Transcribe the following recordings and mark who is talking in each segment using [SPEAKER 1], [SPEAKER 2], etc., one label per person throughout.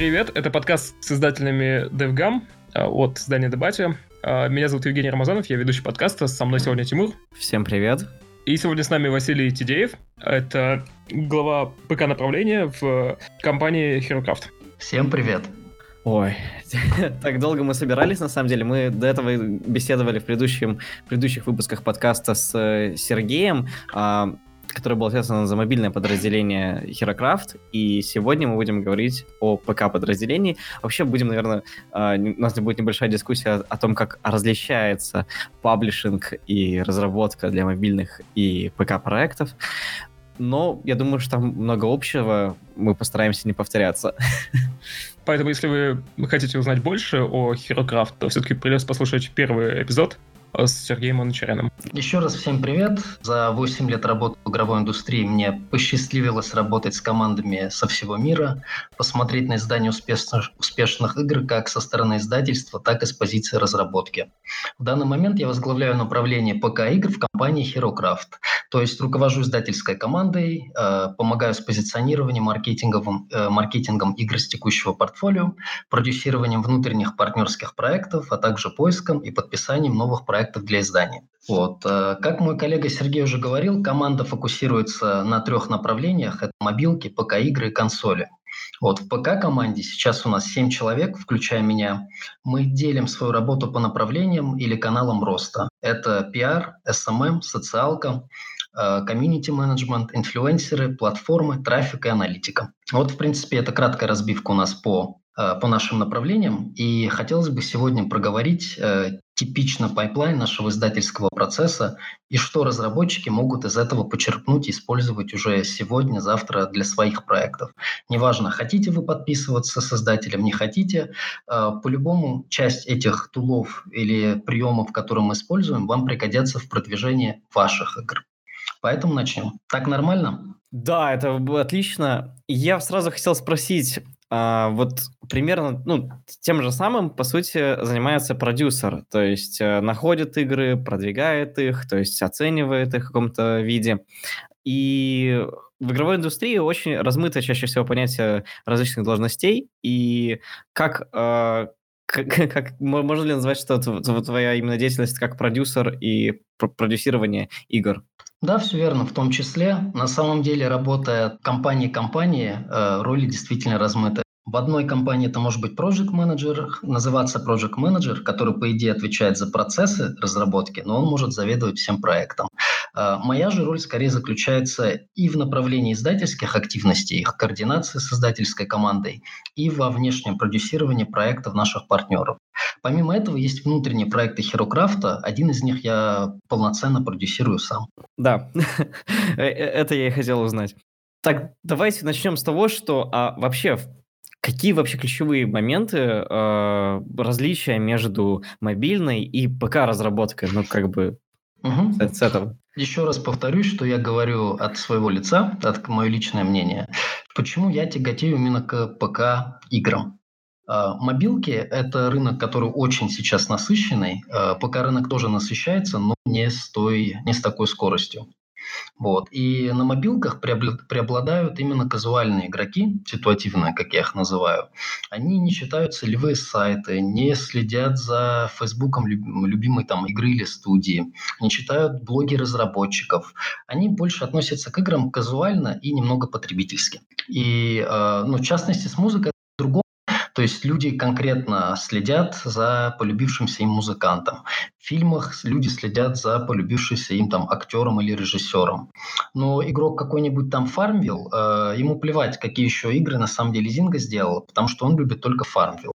[SPEAKER 1] привет! Это подкаст с издателями DevGam а, от издания Дебате. А, меня зовут Евгений Рамазанов, я ведущий подкаста. Со мной сегодня Тимур.
[SPEAKER 2] Всем привет!
[SPEAKER 1] И сегодня с нами Василий Тидеев. Это глава ПК-направления в компании HeroCraft.
[SPEAKER 3] Всем привет!
[SPEAKER 2] Ой, так долго мы собирались, на самом деле. Мы до этого беседовали в предыдущем, предыдущих выпусках подкаста с э, Сергеем, а, который был ответственен за мобильное подразделение HeroCraft, и сегодня мы будем говорить о ПК-подразделении. Вообще будем, наверное, а, у нас будет небольшая дискуссия о том, как различается паблишинг и разработка для мобильных и ПК-проектов. Но я думаю, что там много общего, мы постараемся не повторяться.
[SPEAKER 1] Поэтому, если вы хотите узнать больше о HeroCraft, то все-таки придется послушать первый эпизод, с Сергеем Анучаряном.
[SPEAKER 3] Еще раз всем привет. За 8 лет работы в игровой индустрии мне посчастливилось работать с командами со всего мира, посмотреть на издание успешных, успешных игр как со стороны издательства, так и с позиции разработки. В данный момент я возглавляю направление ПК-игр в компании HeroCraft. То есть руковожу издательской командой, э, помогаю с позиционированием, маркетингом, э, маркетингом игр с текущего портфолио, продюсированием внутренних партнерских проектов, а также поиском и подписанием новых проектов проектов для издания. Вот. Э, как мой коллега Сергей уже говорил, команда фокусируется на трех направлениях. Это мобилки, ПК-игры и консоли. Вот в ПК-команде сейчас у нас 7 человек, включая меня. Мы делим свою работу по направлениям или каналам роста. Это пиар, SMM, социалка, community management, инфлюенсеры, платформы, трафик и аналитика. Вот, в принципе, это краткая разбивка у нас по Э, по нашим направлениям. И хотелось бы сегодня проговорить э, типично пайплайн нашего издательского процесса и что разработчики могут из этого почерпнуть и использовать уже сегодня, завтра для своих проектов. Неважно, хотите вы подписываться с издателем, не хотите, э, по-любому часть этих тулов или приемов, которые мы используем, вам пригодятся в продвижении ваших игр. Поэтому начнем. Так нормально?
[SPEAKER 2] Да, это отлично. Я сразу хотел спросить, а, вот примерно, ну, тем же самым, по сути, занимается продюсер, то есть э, находит игры, продвигает их, то есть оценивает их в каком-то виде. И в игровой индустрии очень размыто чаще всего понятие различных должностей, и как, э, как, как можно ли назвать, что твоя именно деятельность как продюсер и продюсирование игр?
[SPEAKER 3] Да, все верно, в том числе. На самом деле, работая компании-компании, э, роли действительно размыты. В одной компании это может быть project менеджер, называться project менеджер, который, по идее, отвечает за процессы разработки, но он может заведовать всем проектом. Э, моя же роль скорее заключается и в направлении издательских активностей, их координации с издательской командой, и во внешнем продюсировании проектов наших партнеров. Помимо этого, есть внутренние проекты HeroCraft. Один из них я полноценно продюсирую сам.
[SPEAKER 2] Да, э, э, это я и хотел узнать. Так, давайте начнем с того, что а, вообще Какие вообще ключевые моменты э, различия между мобильной и ПК-разработкой? Ну, как бы угу. с этого.
[SPEAKER 3] Еще раз повторюсь, что я говорю от своего лица, от мое личное мнение. Почему я тяготею именно к ПК-играм? А, мобилки – это рынок, который очень сейчас насыщенный. А, пока рынок тоже насыщается, но не с, той, не с такой скоростью. Вот. И на мобилках преобладают именно казуальные игроки, ситуативные, как я их называю. Они не читают целевые сайты, не следят за фейсбуком любимой там игры или студии, не читают блоги разработчиков. Они больше относятся к играм казуально и немного потребительски. И, а, ну, в частности, с музыкой то есть люди конкретно следят за полюбившимся им музыкантом. В фильмах люди следят за полюбившимся им там актером или режиссером. Но игрок какой-нибудь там Farmville, э, ему плевать, какие еще игры на самом деле Зинга сделал, потому что он любит только Farmville.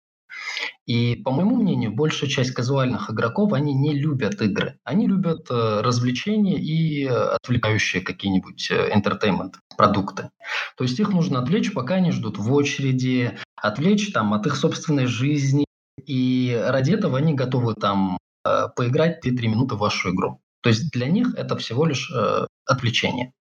[SPEAKER 3] И, по моему мнению, большая часть казуальных игроков, они не любят игры. Они любят э, развлечения и э, отвлекающие какие-нибудь э, entertainment продукты. То есть их нужно отвлечь, пока они ждут в очереди, отвлечь там от их собственной жизни. И ради этого они готовы там э, поиграть 2-3 минуты в вашу игру. То есть для них это всего лишь э, отвлечение.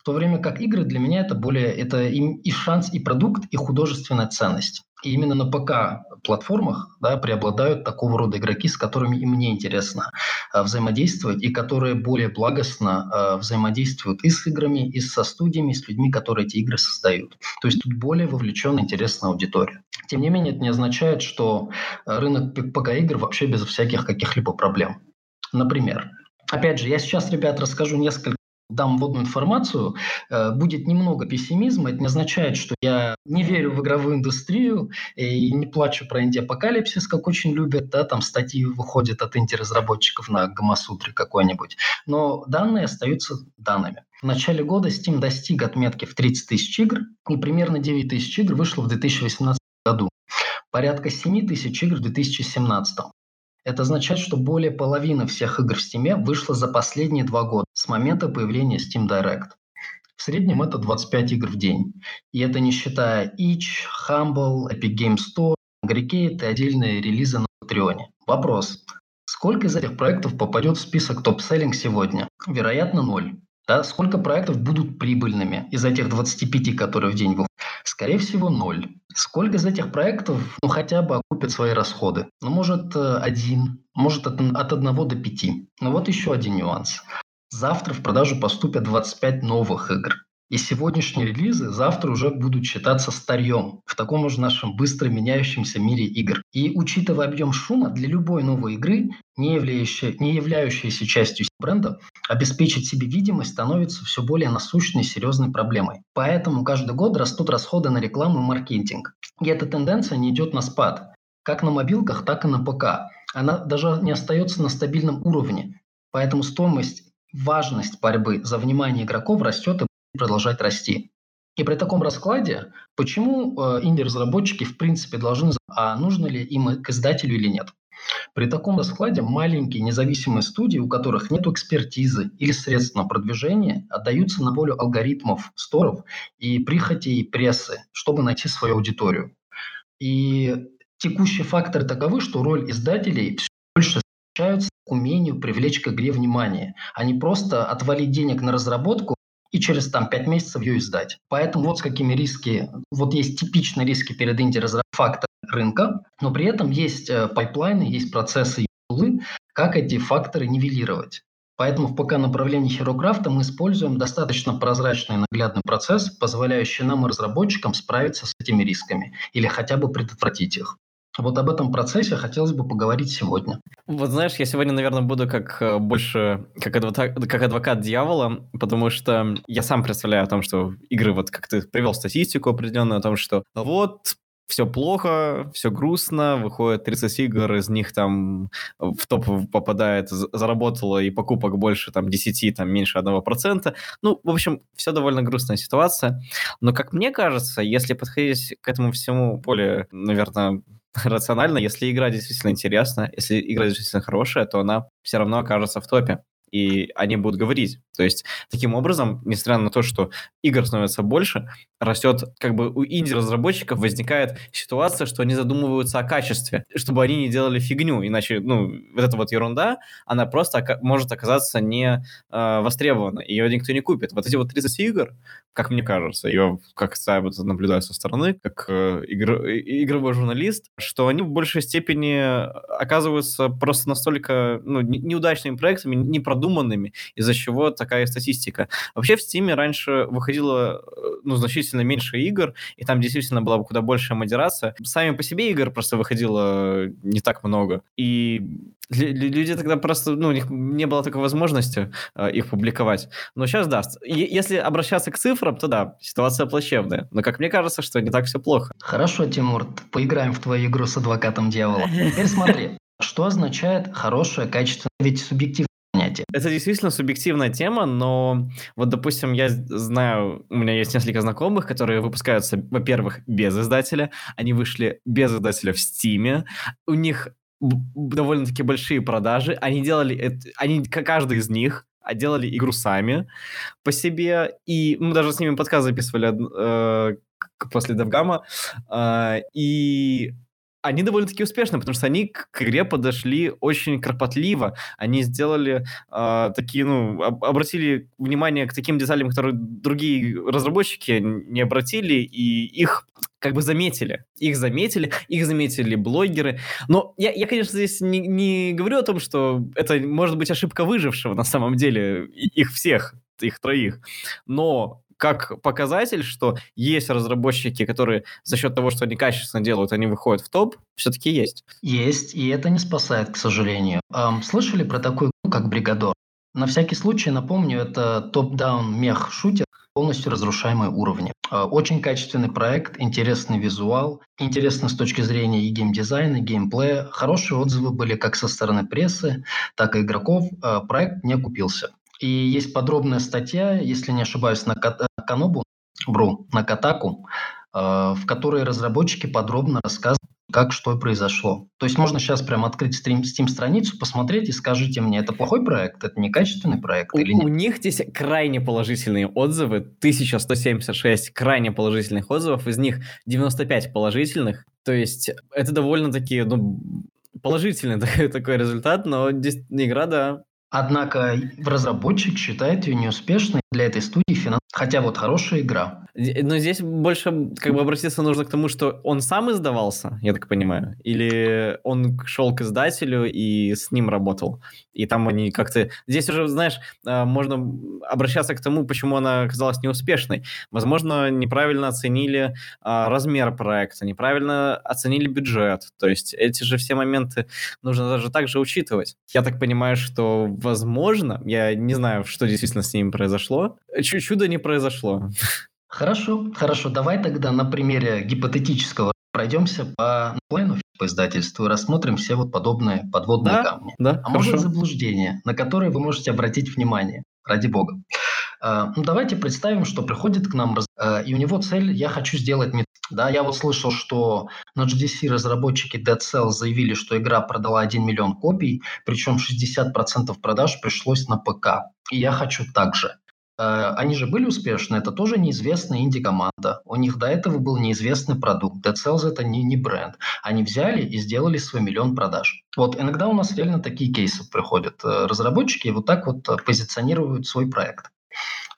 [SPEAKER 3] В то время как игры для меня это более это и, и шанс, и продукт, и художественная ценность. И именно на ПК-платформах да, преобладают такого рода игроки, с которыми и мне интересно э, взаимодействовать, и которые более благостно э, взаимодействуют и с играми, и со студиями, и с людьми, которые эти игры создают. То есть тут более вовлеченная, интересная аудитория. Тем не менее, это не означает, что рынок ПК-игр вообще без всяких каких-либо проблем. Например, Опять же, я сейчас, ребят, расскажу несколько дам вводную информацию, э, будет немного пессимизма. Это не означает, что я не верю в игровую индустрию и не плачу про инди-апокалипсис, как очень любят. Да, там статьи выходят от инди-разработчиков на Гамасутре какой-нибудь. Но данные остаются данными. В начале года Steam достиг отметки в 30 тысяч игр, и примерно 9 тысяч игр вышло в 2018 году. Порядка 7 тысяч игр в 2017. Это означает, что более половины всех игр в Steam вышло за последние два года, с момента появления Steam Direct. В среднем это 25 игр в день. И это не считая Itch, Humble, Epic Game Store, Aggregate и отдельные релизы на Patreon. Вопрос. Сколько из этих проектов попадет в список топ-селлинг сегодня? Вероятно, ноль. Да? Сколько проектов будут прибыльными из этих 25, которые в день выходят? Скорее всего, ноль. Сколько из этих проектов ну, хотя бы окупят свои расходы? Ну, может, э, один, может, от, от одного до пяти. Но вот еще один нюанс. Завтра в продажу поступят 25 новых игр. И сегодняшние релизы завтра уже будут считаться старьем в таком же нашем быстро меняющемся мире игр. И учитывая объем шума, для любой новой игры, не, являющей, не являющейся частью бренда, обеспечить себе видимость становится все более насущной серьезной проблемой. Поэтому каждый год растут расходы на рекламу и маркетинг. И эта тенденция не идет на спад. Как на мобилках, так и на ПК. Она даже не остается на стабильном уровне. Поэтому стоимость важность борьбы за внимание игроков растет и продолжать расти. И при таком раскладе, почему э, инди-разработчики в принципе должны, а нужно ли им к издателю или нет? При таком раскладе маленькие независимые студии, у которых нет экспертизы или средств на продвижение, отдаются на волю алгоритмов сторов и прихотей прессы, чтобы найти свою аудиторию. И текущие факторы таковы, что роль издателей все больше смещаются к умению привлечь к игре внимание, а не просто отвалить денег на разработку и через там 5 месяцев ее издать. Поэтому вот с какими риски, вот есть типичные риски перед инди фактор рынка, но при этом есть э, пайплайны, есть процессы как эти факторы нивелировать. Поэтому в ПК направлении HeroCraft мы используем достаточно прозрачный и наглядный процесс, позволяющий нам и разработчикам справиться с этими рисками или хотя бы предотвратить их. Вот об этом процессе хотелось бы поговорить сегодня.
[SPEAKER 2] Вот знаешь, я сегодня, наверное, буду как э, больше как адвокат, как адвокат дьявола, потому что я сам представляю о том, что игры, вот как ты привел статистику определенную о том, что вот все плохо, все грустно, выходит 30 игр, из них там в топ попадает, заработало и покупок больше там 10, там меньше 1%. Ну, в общем, все довольно грустная ситуация. Но, как мне кажется, если подходить к этому всему более, наверное, рационально, если игра действительно интересна, если игра действительно хорошая, то она все равно окажется в топе и они будут говорить. То есть, таким образом, несмотря на то, что игр становится больше, растет, как бы у инди-разработчиков возникает ситуация, что они задумываются о качестве, чтобы они не делали фигню, иначе, ну, вот эта вот ерунда, она просто может оказаться не э, востребована, ее никто не купит. Вот эти вот 30 игр, как мне кажется, я как я наблюдаю со стороны, как э, игр, игровой журналист, что они в большей степени оказываются просто настолько ну, неудачными проектами, непродуманными, из-за чего такая статистика. Вообще в Steam раньше выходило э, ну, значительно меньше игр, и там действительно была бы куда большая модерация. Сами по себе игр просто выходило не так много. И люди тогда просто, ну, у них не было такой возможности э, их публиковать. Но сейчас да. Если обращаться к цифрам, то да, ситуация плачевная. Но как мне кажется, что не так все плохо.
[SPEAKER 3] Хорошо, Тимур, поиграем в твою игру с адвокатом дьявола. Теперь смотри, что означает хорошее, качественное, ведь субъективное понятие.
[SPEAKER 2] Это действительно субъективная тема, но вот, допустим, я знаю, у меня есть несколько знакомых, которые выпускаются, во-первых, без издателя, они вышли без издателя в Стиме, у них довольно-таки большие продажи. Они делали это, они, каждый из них а делали игру сами по себе. И мы даже с ними подкаст записывали э, после Девгама. Э, и они довольно-таки успешны, потому что они к игре подошли очень кропотливо. Они сделали э, такие, ну, об, обратили внимание к таким деталям, которые другие разработчики не обратили, и их как бы заметили. Их заметили, их заметили блогеры. Но я, я конечно, здесь не, не говорю о том, что это может быть ошибка выжившего на самом деле, их всех, их троих. Но как показатель, что есть разработчики, которые за счет того, что они качественно делают, они выходят в топ, все-таки есть.
[SPEAKER 3] Есть, и это не спасает, к сожалению. Эм, слышали про такую игру, как Бригадор? На всякий случай напомню, это топ-даун мех-шутер, полностью разрушаемые уровни. Э, очень качественный проект, интересный визуал, интересно с точки зрения и геймдизайна, и геймплея. Хорошие отзывы были как со стороны прессы, так и игроков. Э, проект не купился. И есть подробная статья, если не ошибаюсь, на Канобу, Бру, на Катаку, э, в которой разработчики подробно рассказывают, как что произошло. То есть можно сейчас прям открыть Steam-страницу, посмотреть и скажите мне, это плохой проект, это некачественный проект
[SPEAKER 2] у,
[SPEAKER 3] или нет?
[SPEAKER 2] У них здесь крайне положительные отзывы, 1176 крайне положительных отзывов, из них 95 положительных. То есть это довольно-таки ну, положительный такой, такой результат, но здесь игра, да,
[SPEAKER 3] Однако разработчик считает ее неуспешной для этой студии финансово, хотя вот хорошая игра.
[SPEAKER 2] Но здесь больше как бы обратиться нужно к тому, что он сам издавался, я так понимаю, или он шел к издателю и с ним работал, и там они как-то... Здесь уже, знаешь, а, можно обращаться к тому, почему она оказалась неуспешной. Возможно, неправильно оценили а, размер проекта, неправильно оценили бюджет, то есть эти же все моменты нужно даже также учитывать. Я так понимаю, что, возможно, я не знаю, что действительно с ними произошло, чудо не произошло.
[SPEAKER 3] Хорошо, хорошо. Давай тогда на примере гипотетического пройдемся по плану по издательству и рассмотрим все вот подобные подводные
[SPEAKER 2] да,
[SPEAKER 3] камни.
[SPEAKER 2] Да,
[SPEAKER 3] а может заблуждения, на которые вы можете обратить внимание, ради бога. Uh, ну, давайте представим, что приходит к нам, uh, и у него цель «я хочу сделать мет». Да, я вот слышал, что на GDC разработчики Dead Cells заявили, что игра продала 1 миллион копий, причем 60% продаж пришлось на ПК. И я хочу так же. Э, они же были успешны, это тоже неизвестная инди-команда. У них до этого был неизвестный продукт. Dead Cells это не, не бренд. Они взяли и сделали свой миллион продаж. Вот иногда у нас реально такие кейсы приходят. Э, разработчики вот так вот э, позиционируют свой проект.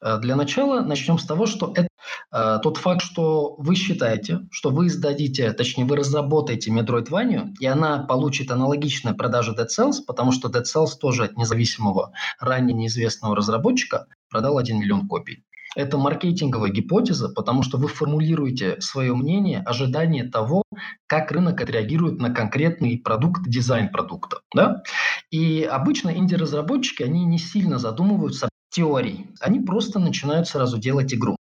[SPEAKER 3] Для начала начнем с того, что это э, тот факт, что вы считаете, что вы издадите, точнее, вы разработаете Metroidvania, и она получит аналогичные продажи Dead Cells, потому что Dead Cells тоже от независимого, ранее неизвестного разработчика продал 1 миллион копий. Это маркетинговая гипотеза, потому что вы формулируете свое мнение, ожидание того, как рынок отреагирует на конкретный продукт, дизайн продукта. Да? И обычно инди-разработчики, они не сильно задумываются о теории. Они просто начинают сразу делать игру.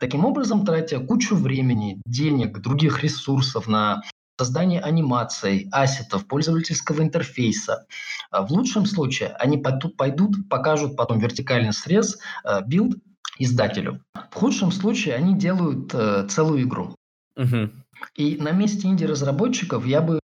[SPEAKER 3] Таким образом, тратя кучу времени, денег, других ресурсов на создание анимаций, ассетов, пользовательского интерфейса. А в лучшем случае они пойдут, покажут потом вертикальный срез, э, билд издателю. В худшем случае они делают э, целую игру. Угу. И на месте инди-разработчиков я бы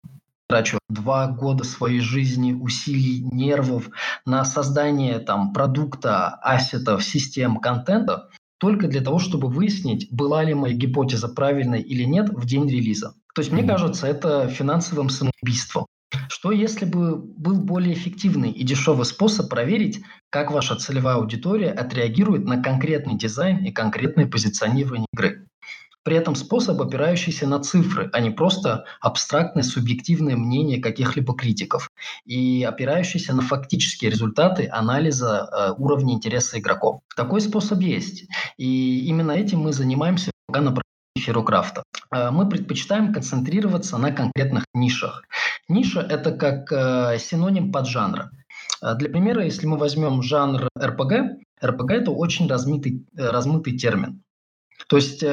[SPEAKER 3] трачу два года своей жизни, усилий, нервов на создание там продукта, ассетов, систем, контента, только для того, чтобы выяснить, была ли моя гипотеза правильной или нет в день релиза. То есть, мне кажется, это финансовым самоубийством. Что если бы был более эффективный и дешевый способ проверить, как ваша целевая аудитория отреагирует на конкретный дизайн и конкретное позиционирование игры? При этом способ, опирающийся на цифры, а не просто абстрактное субъективное мнение каких-либо критиков, и опирающийся на фактические результаты анализа э, уровня интереса игроков. Такой способ есть. И именно этим мы занимаемся пока на Херокрафта. Э, мы предпочитаем концентрироваться на конкретных нишах. Ниша – это как э, синоним поджанра. Э, для примера, если мы возьмем жанр РПГ, РПГ – это очень размытый, размытый термин. То есть,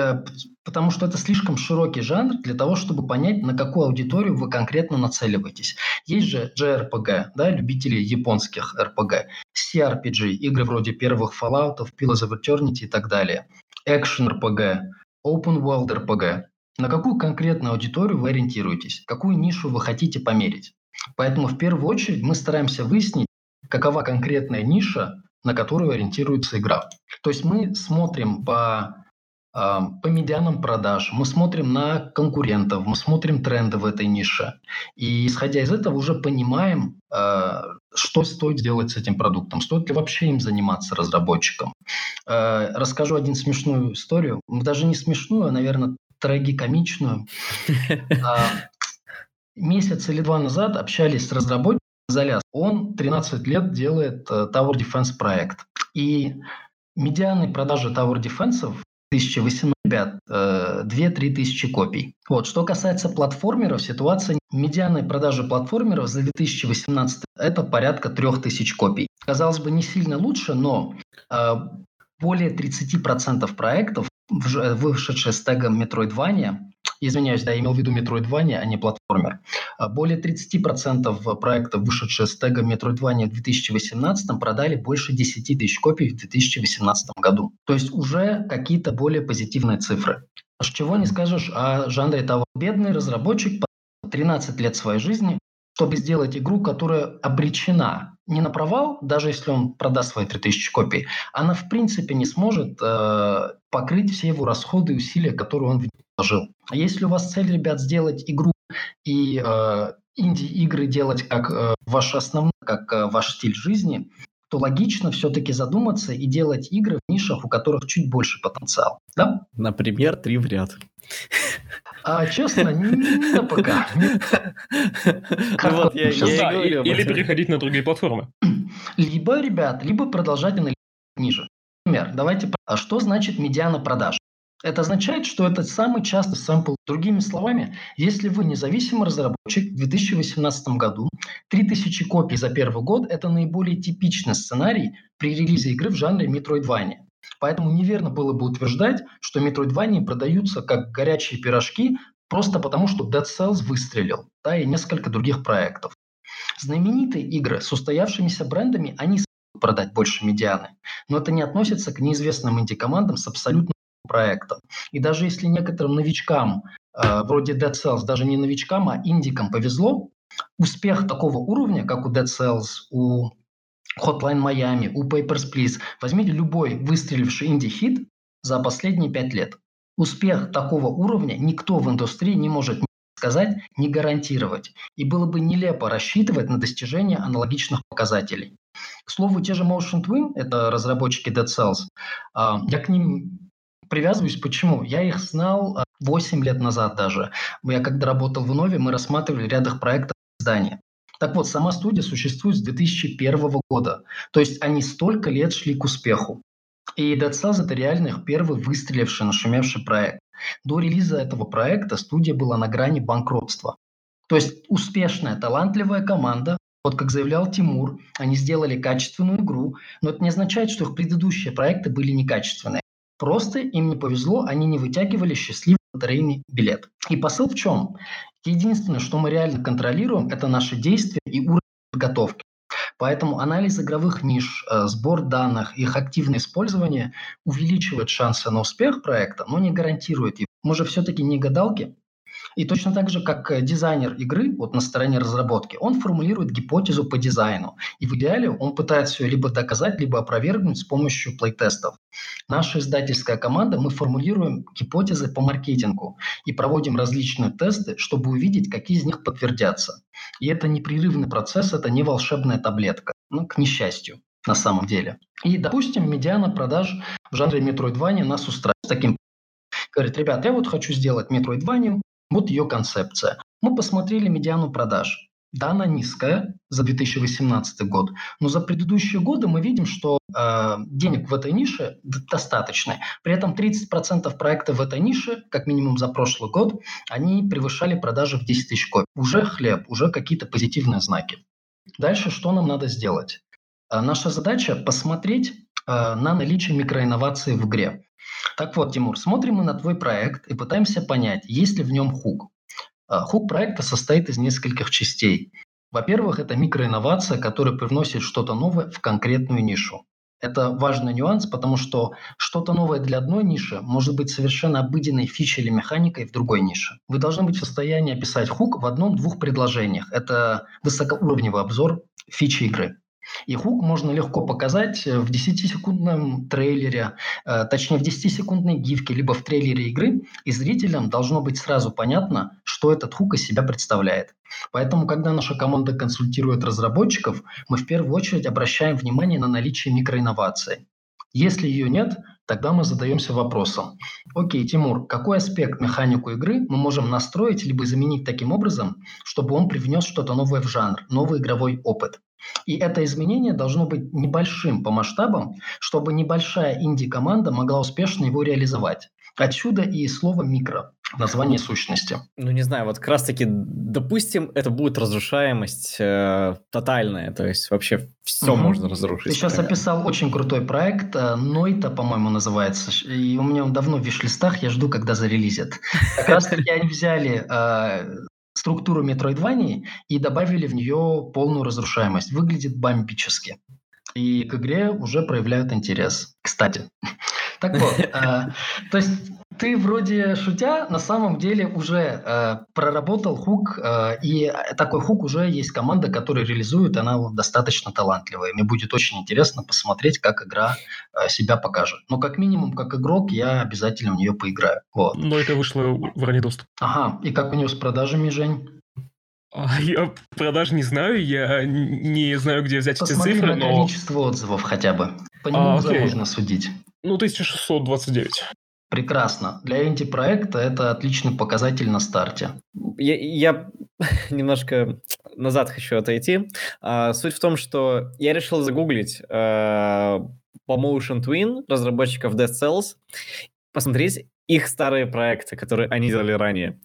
[SPEAKER 3] потому что это слишком широкий жанр для того, чтобы понять, на какую аудиторию вы конкретно нацеливаетесь. Есть же JRPG, да, любители японских RPG, CRPG, игры вроде первых Fallout, Pillars of Eternity и так далее, Action RPG, Open World RPG. На какую конкретную аудиторию вы ориентируетесь? Какую нишу вы хотите померить? Поэтому в первую очередь мы стараемся выяснить, какова конкретная ниша, на которую ориентируется игра. То есть мы смотрим по по медианам продаж, мы смотрим на конкурентов, мы смотрим тренды в этой нише. И исходя из этого уже понимаем, а, что стоит делать с этим продуктом, стоит ли вообще им заниматься разработчиком. А, расскажу один смешную историю, даже не смешную, а, наверное, трагикомичную. Месяц или два назад общались с разработчиком Заляс. Он 13 лет делает э, Tower Defense проект. И медианы продажи Tower Defense 2018 ребят, 2-3 э, тысячи копий. Вот. Что касается платформеров, ситуация медианной продажи платформеров за 2018 это порядка 3000 копий. Казалось бы, не сильно лучше, но э, более 30% проектов, вышедшие с тегом Metroidvania, Извиняюсь, да, я имел в виду Metroidvania, а не платформер. А более 30% проектов, вышедших с тегом Metroidvania в 2018, продали больше 10 тысяч копий в 2018 году. То есть уже какие-то более позитивные цифры. Аж чего не скажешь о жанре того. Бедный разработчик 13 лет своей жизни, чтобы сделать игру, которая обречена не на провал, даже если он продаст свои 3000 копий, она в принципе не сможет э, покрыть все его расходы и усилия, которые он вложил. А если у вас цель, ребят, сделать игру и э, инди-игры делать как э, ваш основной, как э, ваш стиль жизни, то логично все-таки задуматься и делать игры в нишах, у которых чуть больше потенциал. Да?
[SPEAKER 2] Например, три в ряд.
[SPEAKER 3] А, честно, не, ПК.
[SPEAKER 1] Ну Или переходить на другие платформы.
[SPEAKER 3] Либо, ребят, либо продолжать анализировать ниже. Например, давайте... А что значит медиана продаж? Это означает, что это самый частый сэмпл. Другими словами, если вы независимый разработчик в 2018 году, 3000 копий за первый год – это наиболее типичный сценарий при релизе игры в жанре Metroidvania. Поэтому неверно было бы утверждать, что Metroidvania продаются как горячие пирожки просто потому, что Dead Cells выстрелил, да, и несколько других проектов. Знаменитые игры с устоявшимися брендами, они продать больше медианы. Но это не относится к неизвестным инди-командам с абсолютно проектов. И даже если некоторым новичкам, э, вроде Dead Cells, даже не новичкам, а индикам повезло, успех такого уровня, как у Dead Cells, у Hotline Miami, у Papers, Please, возьмите любой выстреливший инди-хит за последние пять лет. Успех такого уровня никто в индустрии не может сказать, не гарантировать. И было бы нелепо рассчитывать на достижение аналогичных показателей. К слову, те же Motion Twin, это разработчики Dead Cells, а, я к ним привязываюсь. Почему? Я их знал 8 а, лет назад даже. Я когда работал в Нове, мы рассматривали ряд проектов издания. Так вот, сама студия существует с 2001 года. То есть они столько лет шли к успеху. И Dead Cells – это реально их первый выстреливший, нашумевший проект. До релиза этого проекта студия была на грани банкротства. То есть успешная, талантливая команда, вот как заявлял Тимур, они сделали качественную игру, но это не означает, что их предыдущие проекты были некачественные. Просто им не повезло, они не вытягивали счастливый лотерейный билет. И посыл в чем? Единственное, что мы реально контролируем, это наши действия и уровень подготовки. Поэтому анализ игровых ниш, э, сбор данных, их активное использование увеличивает шансы на успех проекта, но не гарантирует его. Мы же все-таки не гадалки, и точно так же, как э, дизайнер игры, вот на стороне разработки, он формулирует гипотезу по дизайну. И в идеале он пытается ее либо доказать, либо опровергнуть с помощью плейтестов. Наша издательская команда, мы формулируем гипотезы по маркетингу и проводим различные тесты, чтобы увидеть, какие из них подтвердятся. И это непрерывный процесс, это не волшебная таблетка, ну, к несчастью на самом деле. И, допустим, медиана продаж в жанре Metroidvania нас устраивает таким говорит, ребят, я вот хочу сделать Metroidvania, вот ее концепция. Мы посмотрели медиану продаж. Да, она низкая за 2018 год, но за предыдущие годы мы видим, что э, денег в этой нише достаточно. При этом 30% проектов в этой нише, как минимум за прошлый год, они превышали продажи в 10 тысяч копий. Уже хлеб, уже какие-то позитивные знаки. Дальше что нам надо сделать? Э, наша задача посмотреть э, на наличие микроинноваций в игре. Так вот, Тимур, смотрим мы на твой проект и пытаемся понять, есть ли в нем хук. А, хук проекта состоит из нескольких частей. Во-первых, это микроинновация, которая привносит что-то новое в конкретную нишу. Это важный нюанс, потому что что-то новое для одной ниши может быть совершенно обыденной фичей или механикой в другой нише. Вы должны быть в состоянии описать хук в одном-двух предложениях. Это высокоуровневый обзор фичи игры. И хук можно легко показать в 10-секундном трейлере, э, точнее в 10-секундной гифке, либо в трейлере игры, и зрителям должно быть сразу понятно, что этот хук из себя представляет. Поэтому, когда наша команда консультирует разработчиков, мы в первую очередь обращаем внимание на наличие микроинновации. Если ее нет, тогда мы задаемся вопросом. Окей, Тимур, какой аспект механику игры мы можем настроить либо заменить таким образом, чтобы он привнес что-то новое в жанр, новый игровой опыт? И это изменение должно быть небольшим по масштабам, чтобы небольшая инди-команда могла успешно его реализовать. Отсюда и слово «микро» в названии сущности.
[SPEAKER 2] Ну, не знаю, вот как раз-таки, допустим, это будет разрушаемость э, тотальная, то есть вообще все угу. можно разрушить.
[SPEAKER 3] Ты сейчас описал очень крутой проект, э, Нойта, по-моему, называется, и у меня он давно в виш-листах, я жду, когда зарелизят. Как раз-таки они взяли э, структуру Метроидвании и добавили в нее полную разрушаемость. Выглядит бомбически. И к игре уже проявляют интерес. Кстати. Так вот, э, то есть ты вроде шутя, на самом деле уже э, проработал хук, э, и такой хук уже есть команда, которая реализует, она достаточно талантливая. Мне будет очень интересно посмотреть, как игра э, себя покажет. Но как минимум, как игрок, я обязательно в нее поиграю. Вот.
[SPEAKER 1] Но это вышло в ранний доступ.
[SPEAKER 3] Ага, и как у него с продажами, Жень?
[SPEAKER 1] А, я продаж не знаю, я не знаю, где взять
[SPEAKER 3] Посмотри
[SPEAKER 1] эти цифры,
[SPEAKER 3] на
[SPEAKER 1] но...
[SPEAKER 3] количество отзывов хотя бы. По нему
[SPEAKER 1] А, окей.
[SPEAKER 3] можно судить.
[SPEAKER 1] Ну, 1629.
[SPEAKER 3] Прекрасно. Для инди-проекта это отличный показатель на старте.
[SPEAKER 2] Я, я немножко назад хочу отойти. А, суть в том, что я решил загуглить а, по Motion Twin разработчиков Dead Cells, посмотреть их старые проекты, которые они делали ранее.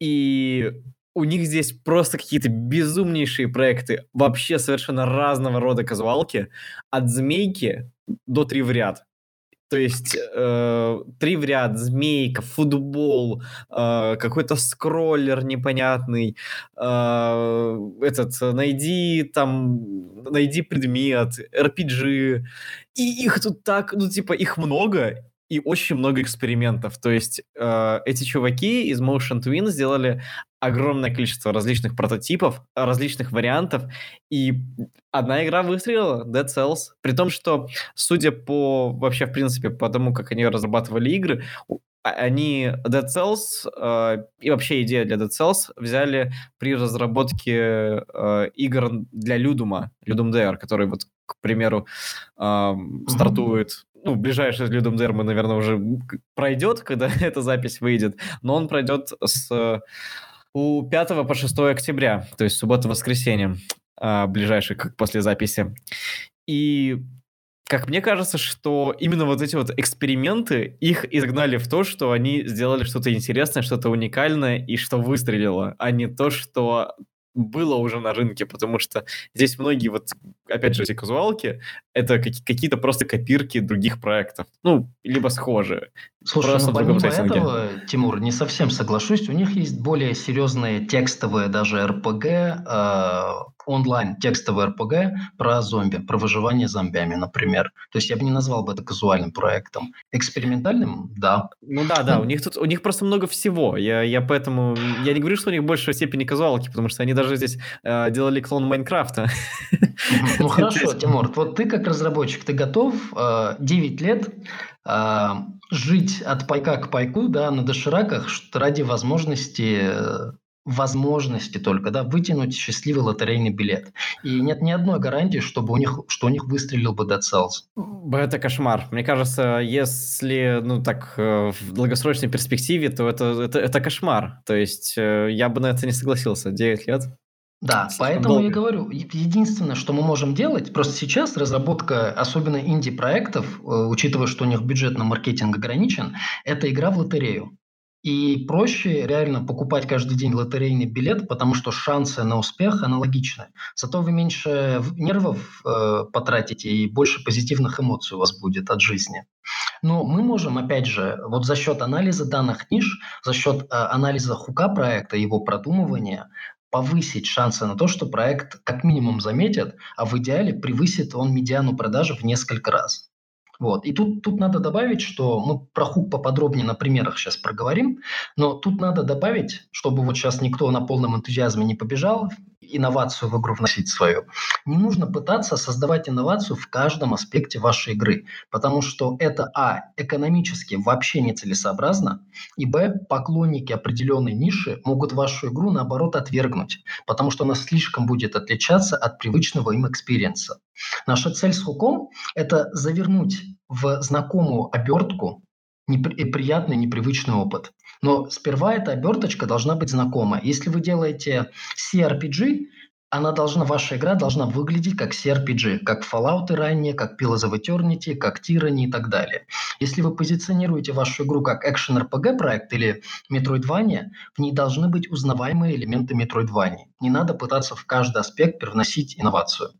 [SPEAKER 2] И у них здесь просто какие-то безумнейшие проекты, вообще совершенно разного рода казуалки, от змейки до три в ряд. То есть э, три в ряд, змейка, футбол, э, какой-то скроллер непонятный, э, этот, найди там, найди предмет, RPG. И их тут так, ну типа их много, и очень много экспериментов. То есть э, эти чуваки из Motion Twin сделали огромное количество различных прототипов, различных вариантов, и одна игра выстрелила, Dead Cells. При том, что, судя по, вообще, в принципе, по тому, как они разрабатывали игры, а- они Dead Cells э, и вообще идея для Dead Cells взяли при разработке э, игр для Людума, Ludum Dare, который вот, к примеру, эм, стартует ну, ближайший Людом Dare мы, наверное, уже пройдет, когда эта запись выйдет, но он пройдет с э, у 5 по 6 октября, то есть суббота-воскресенье, а, ближайший как после записи. И как мне кажется, что именно вот эти вот эксперименты их изгнали в то, что они сделали что-то интересное, что-то уникальное и что выстрелило, а не то, что было уже на рынке, потому что здесь многие вот, опять же, эти казуалки, это каки- какие-то просто копирки других проектов, ну, либо схожие.
[SPEAKER 3] Слушай,
[SPEAKER 2] Просто
[SPEAKER 3] ну помимо этого, Тимур, не совсем соглашусь. У них есть более серьезные текстовые даже РПГ, э, онлайн текстовые РПГ про зомби, про выживание зомбями, например. То есть я бы не назвал бы это казуальным проектом. Экспериментальным, да.
[SPEAKER 2] Ну да, да, у них тут, у них просто много всего. Я, я поэтому, я не говорю, что у них большая степени казуалки, потому что они даже здесь э, делали клон Майнкрафта.
[SPEAKER 3] Ну хорошо, Тимур, вот ты как разработчик, ты готов э, 9 лет э, жить от пайка к пайку, да, на дошираках ради возможности, э, возможности только, да, вытянуть счастливый лотерейный билет. И нет ни одной гарантии, чтобы у них, что у них выстрелил бы.
[SPEAKER 2] Б, Это кошмар. Мне кажется, если, ну так, э, в долгосрочной перспективе, то это, это, это кошмар. То есть э, я бы на это не согласился. 9 лет.
[SPEAKER 3] Да,
[SPEAKER 2] Слишком
[SPEAKER 3] поэтому я
[SPEAKER 2] долго.
[SPEAKER 3] говорю, е- единственное, что мы можем делать, просто сейчас разработка, особенно инди-проектов, э, учитывая, что у них бюджет на маркетинг ограничен, это игра в лотерею. И проще реально покупать каждый день лотерейный билет, потому что шансы на успех аналогичны. Зато вы меньше нервов э, потратите и больше позитивных эмоций у вас будет от жизни. Но мы можем, опять же, вот за счет анализа данных ниш, за счет э, анализа хука проекта, его продумывания, повысить шансы на то, что проект как минимум заметят, а в идеале превысит он медиану продажи в несколько раз. Вот. И тут, тут надо добавить, что мы про хук поподробнее на примерах сейчас проговорим, но тут надо добавить, чтобы вот сейчас никто на полном энтузиазме не побежал, инновацию в игру вносить свою. Не нужно пытаться создавать инновацию в каждом аспекте вашей игры, потому что это, а, экономически вообще нецелесообразно, и, б, поклонники определенной ниши могут вашу игру, наоборот, отвергнуть, потому что она слишком будет отличаться от привычного им экспириенса. Наша цель с хуком – это завернуть в знакомую обертку неприятный, непривычный опыт. Но сперва эта оберточка должна быть знакома. Если вы делаете CRPG, она должна, ваша игра должна выглядеть как CRPG, как Fallout ранее, как Pillars of Eternity, как Tyranny и так далее. Если вы позиционируете вашу игру как Action RPG проект или Metroidvania, в ней должны быть узнаваемые элементы Metroidvania. Не надо пытаться в каждый аспект привносить инновацию.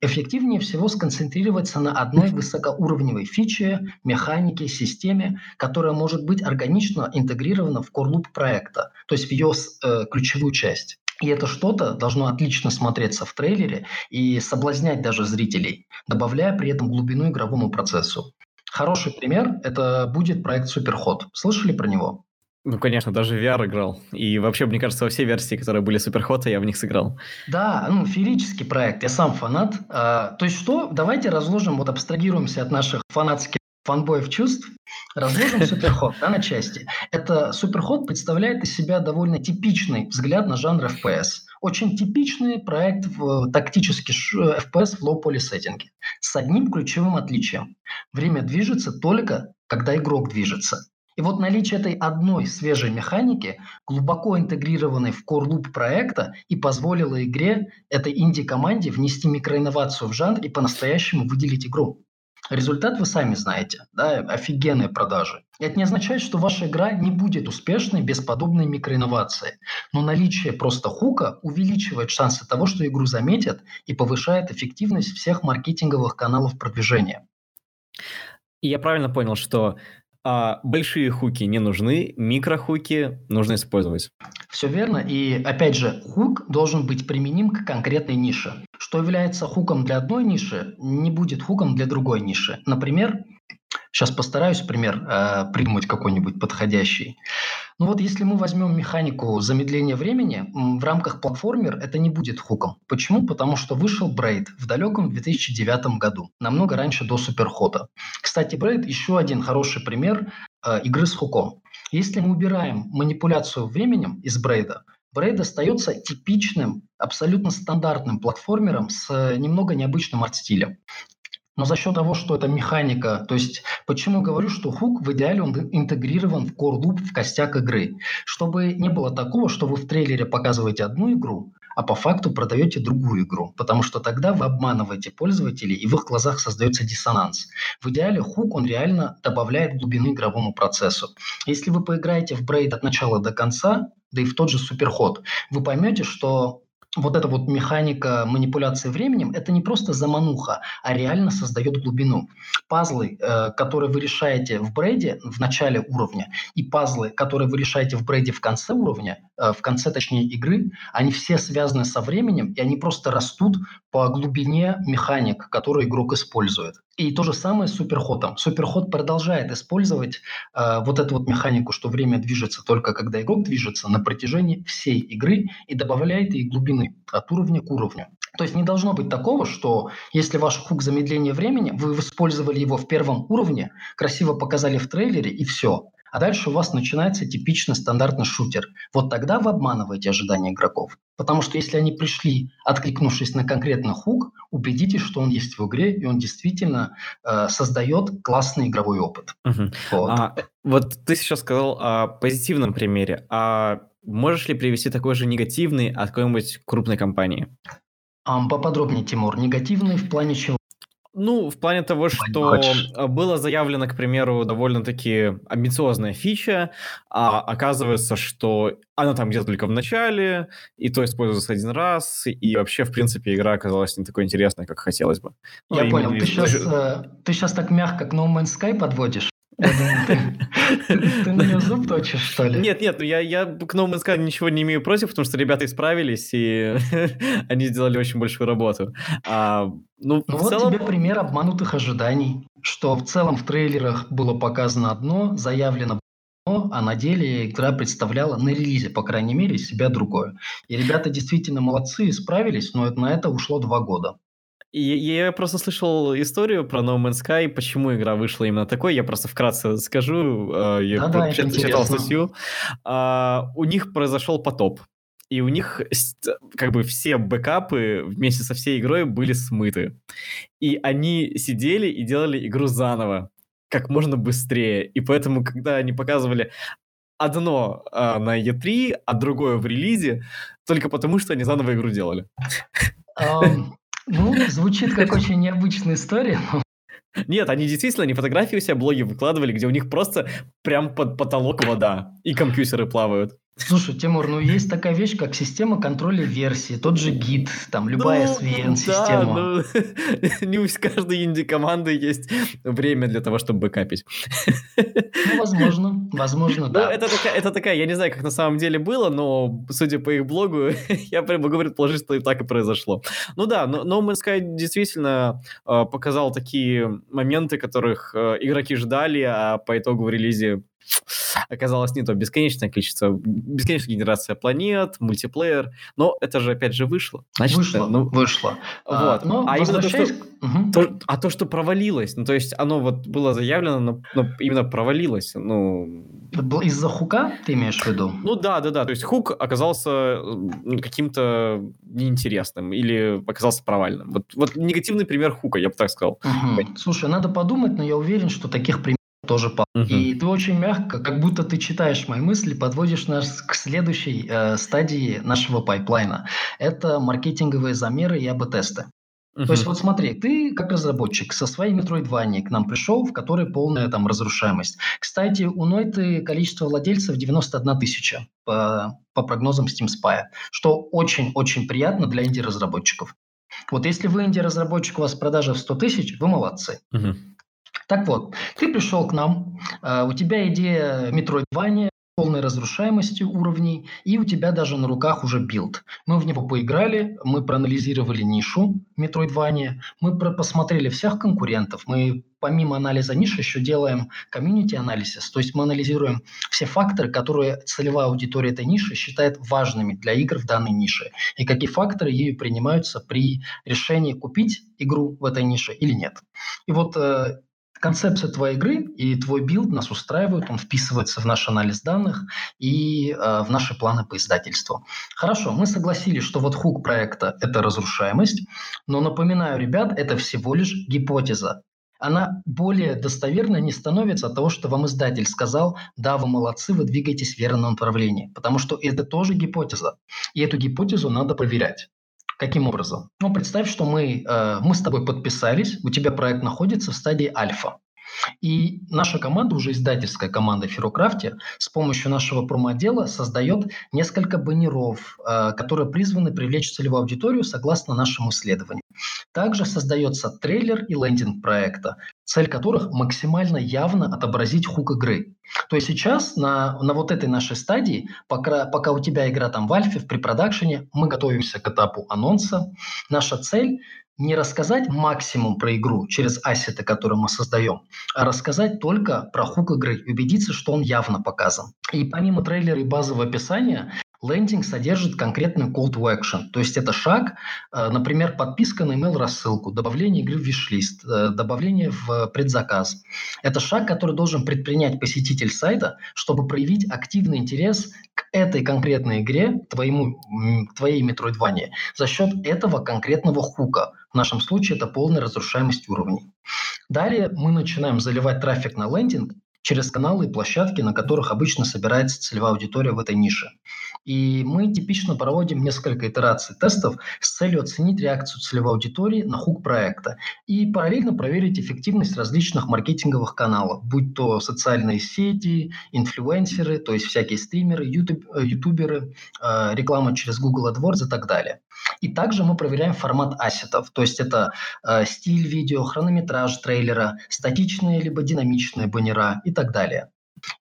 [SPEAKER 3] Эффективнее всего сконцентрироваться на одной высокоуровневой фиче, механике, системе, которая может быть органично интегрирована в loop проекта, то есть в ее э, ключевую часть. И это что-то должно отлично смотреться в трейлере и соблазнять даже зрителей, добавляя при этом глубину игровому процессу. Хороший пример – это будет проект Superhot. Слышали про него?
[SPEAKER 2] Ну, конечно, даже VR играл. И вообще, мне кажется, во все версии, которые были суперхота, я в них сыграл.
[SPEAKER 3] Да, ну, феерический проект, я сам фанат. А, то есть что, давайте разложим, вот абстрагируемся от наших фанатских фанбоев чувств, разложим суперход да, на части. Это суперход представляет из себя довольно типичный взгляд на жанр FPS. Очень типичный проект в тактический FPS в poly сеттинге. С одним ключевым отличием. Время движется только, когда игрок движется. И вот наличие этой одной свежей механики, глубоко интегрированной в core loop проекта, и позволило игре, этой инди-команде, внести микроинновацию в жанр и по-настоящему выделить игру. Результат вы сами знаете, да, офигенные продажи. Это не означает, что ваша игра не будет успешной без подобной микроинновации. Но наличие просто хука увеличивает шансы того, что игру заметят и повышает эффективность всех маркетинговых каналов продвижения.
[SPEAKER 2] И я правильно понял, что а большие хуки не нужны, микрохуки нужно использовать.
[SPEAKER 3] Все верно. И опять же, хук должен быть применим к конкретной нише. Что является хуком для одной ниши, не будет хуком для другой ниши. Например, Сейчас постараюсь пример э, придумать какой-нибудь подходящий. Ну вот если мы возьмем механику замедления времени, в рамках платформер это не будет хуком. Почему? Потому что вышел Брейд в далеком 2009 году, намного раньше до Суперхота. Кстати, Брейд еще один хороший пример э, игры с хуком. Если мы убираем манипуляцию временем из Брейда, Брейд остается типичным, абсолютно стандартным платформером с немного необычным арт-стилем. Но за счет того, что это механика, то есть почему говорю, что хук в идеале он интегрирован в core loop, в костяк игры, чтобы не было такого, что вы в трейлере показываете одну игру, а по факту продаете другую игру, потому что тогда вы обманываете пользователей, и в их глазах создается диссонанс. В идеале хук, он реально добавляет глубины игровому процессу. Если вы поиграете в Брейд от начала до конца, да и в тот же Суперход, вы поймете, что вот эта вот механика манипуляции временем, это не просто замануха, а реально создает глубину. Пазлы, э, которые вы решаете в брейде в начале уровня, и пазлы, которые вы решаете в брейде в конце уровня, в конце, точнее, игры, они все связаны со временем, и они просто растут по глубине механик, которые игрок использует. И то же самое с суперходом. Суперход продолжает использовать э, вот эту вот механику, что время движется только когда игрок движется на протяжении всей игры и добавляет ей глубины от уровня к уровню. То есть не должно быть такого, что если ваш хук замедления времени, вы использовали его в первом уровне, красиво показали в трейлере и все. А дальше у вас начинается типичный стандартный шутер. Вот тогда вы обманываете ожидания игроков. Потому что если они пришли, откликнувшись на конкретный хук, убедитесь, что он есть в игре, и он действительно э, создает классный игровой опыт.
[SPEAKER 2] Угу. Вот. А, вот ты сейчас сказал о позитивном примере. А можешь ли привести такой же негативный от какой-нибудь крупной компании?
[SPEAKER 3] Поподробнее, Тимур. Негативный в плане чего?
[SPEAKER 2] Ну, в плане того, что было заявлено, к примеру, довольно-таки амбициозная фича, а оказывается, что она там где-то только в начале, и то используется один раз, и вообще, в принципе, игра оказалась не такой интересной, как хотелось бы.
[SPEAKER 3] Я ну, понял. Ты сейчас, э, ты сейчас так мягко к No Man's Sky подводишь? Ты на нее зуб точишь, что ли?
[SPEAKER 2] Нет, нет, я, я к Man's Sky ничего не имею против, потому что ребята исправились, и они сделали очень большую работу. А,
[SPEAKER 3] ну, ну вот целом... тебе пример обманутых ожиданий, что в целом в трейлерах было показано одно, заявлено а на деле игра представляла на релизе, по крайней мере, себя другое. И ребята действительно молодцы, справились, но на это ушло два года.
[SPEAKER 2] И я просто слышал историю про No Man's Sky, почему игра вышла именно такой. Я просто вкратце скажу. Э, я
[SPEAKER 3] да, да,
[SPEAKER 2] читал статью. А, у них произошел потоп. И у них как бы все бэкапы вместе со всей игрой были смыты. И они сидели и делали игру заново как можно быстрее. И поэтому, когда они показывали одно э, на E3, а другое в релизе, только потому, что они заново игру делали.
[SPEAKER 3] Um, ну, звучит как очень необычная история, но
[SPEAKER 2] нет, они действительно, они фотографии у себя блоги выкладывали, где у них просто прям под потолок вода, и компьютеры плавают.
[SPEAKER 3] Слушай, Тимур, ну есть такая вещь, как система контроля версий, тот же гид, там любая ну, SVN-система. Да,
[SPEAKER 2] ну, не у каждой инди-команды есть время для того, чтобы бэкапить.
[SPEAKER 3] Ну, возможно, возможно, ну, да.
[SPEAKER 2] Это такая, это такая, я не знаю, как на самом деле было, но, судя по их блогу, я прям могу предположить, что и так и произошло. Ну да, но No Man's Sky действительно э, показал такие моменты, которых э, игроки ждали, а по итогу в релизе оказалось не то. Бесконечное количество, бесконечная генерация планет, мультиплеер. Но это же, опять же, вышло.
[SPEAKER 3] Значит, вышло, ну, вышло.
[SPEAKER 2] Вот. А, а именно то, что, угу. то, а то, что провалилось, ну, то есть оно вот было заявлено, но, но именно провалилось, ну...
[SPEAKER 3] Из-за хука, ты имеешь в виду?
[SPEAKER 2] Ну, да, да, да. То есть хук оказался каким-то неинтересным или оказался провальным. Вот, вот негативный пример хука, я бы так сказал.
[SPEAKER 3] Угу. Слушай, надо подумать, но я уверен, что таких примеров тоже полно. Угу. И ты очень мягко, как будто ты читаешь мои мысли, подводишь нас к следующей э, стадии нашего пайплайна. Это маркетинговые замеры и АБ-тесты. Uh-huh. То есть вот смотри, ты как разработчик со своей Metroidvania к нам пришел, в которой полная там разрушаемость. Кстати, у Нойты количество владельцев 91 тысяча по, по прогнозам Steam Spy, что очень-очень приятно для инди-разработчиков. Вот если вы инди-разработчик, у вас продажа в 100 тысяч, вы молодцы. Uh-huh. Так вот, ты пришел к нам, э, у тебя идея Metroidvania, полной разрушаемости уровней, и у тебя даже на руках уже билд. Мы в него поиграли, мы проанализировали нишу Metroidvania, мы посмотрели всех конкурентов, мы помимо анализа ниши еще делаем community analysis, то есть мы анализируем все факторы, которые целевая аудитория этой ниши считает важными для игр в данной нише, и какие факторы ею принимаются при решении купить игру в этой нише или нет. И вот э, концепция твоей игры и твой билд нас устраивают, он вписывается в наш анализ данных и э, в наши планы по издательству. Хорошо, мы согласились, что вот хук проекта – это разрушаемость, но напоминаю, ребят, это всего лишь гипотеза. Она более достоверной не становится от того, что вам издатель сказал, да, вы молодцы, вы двигаетесь в верном направлении, потому что это тоже гипотеза, и эту гипотезу надо проверять. Каким образом? Ну, представь, что мы, э, мы с тобой подписались, у тебя проект находится в стадии альфа. И наша команда, уже издательская команда Ферокрафте, с помощью нашего промо-отдела создает несколько баннеров, э, которые призваны привлечь целевую аудиторию согласно нашему исследованию. Также создается трейлер и лендинг проекта, цель которых максимально явно отобразить хук игры. То есть сейчас на, на вот этой нашей стадии, пока, пока у тебя игра там в альфе, в препродакшене, мы готовимся к этапу анонса. Наша цель не рассказать максимум про игру через ассеты, которые мы создаем, а рассказать только про хук игры, убедиться, что он явно показан. И помимо трейлера и базового описания, Лендинг содержит конкретный call to action, то есть это шаг, э, например, подписка на email рассылку, добавление игры в виш-лист, э, добавление в предзаказ. Это шаг, который должен предпринять посетитель сайта, чтобы проявить активный интерес к этой конкретной игре, твоему, твоей Metroidvania, за счет этого конкретного хука. В нашем случае это полная разрушаемость уровней. Далее мы начинаем заливать трафик на лендинг через каналы и площадки, на которых обычно собирается целевая аудитория в этой нише. И мы типично проводим несколько итераций тестов с целью оценить реакцию целевой аудитории на хук проекта и параллельно проверить эффективность различных маркетинговых каналов, будь то социальные сети, инфлюенсеры, то есть всякие стримеры, э, ютуберы, э, реклама через Google AdWords и так далее. И также мы проверяем формат ассетов, то есть это э, стиль видео, хронометраж трейлера, статичные либо динамичные баннера и так далее.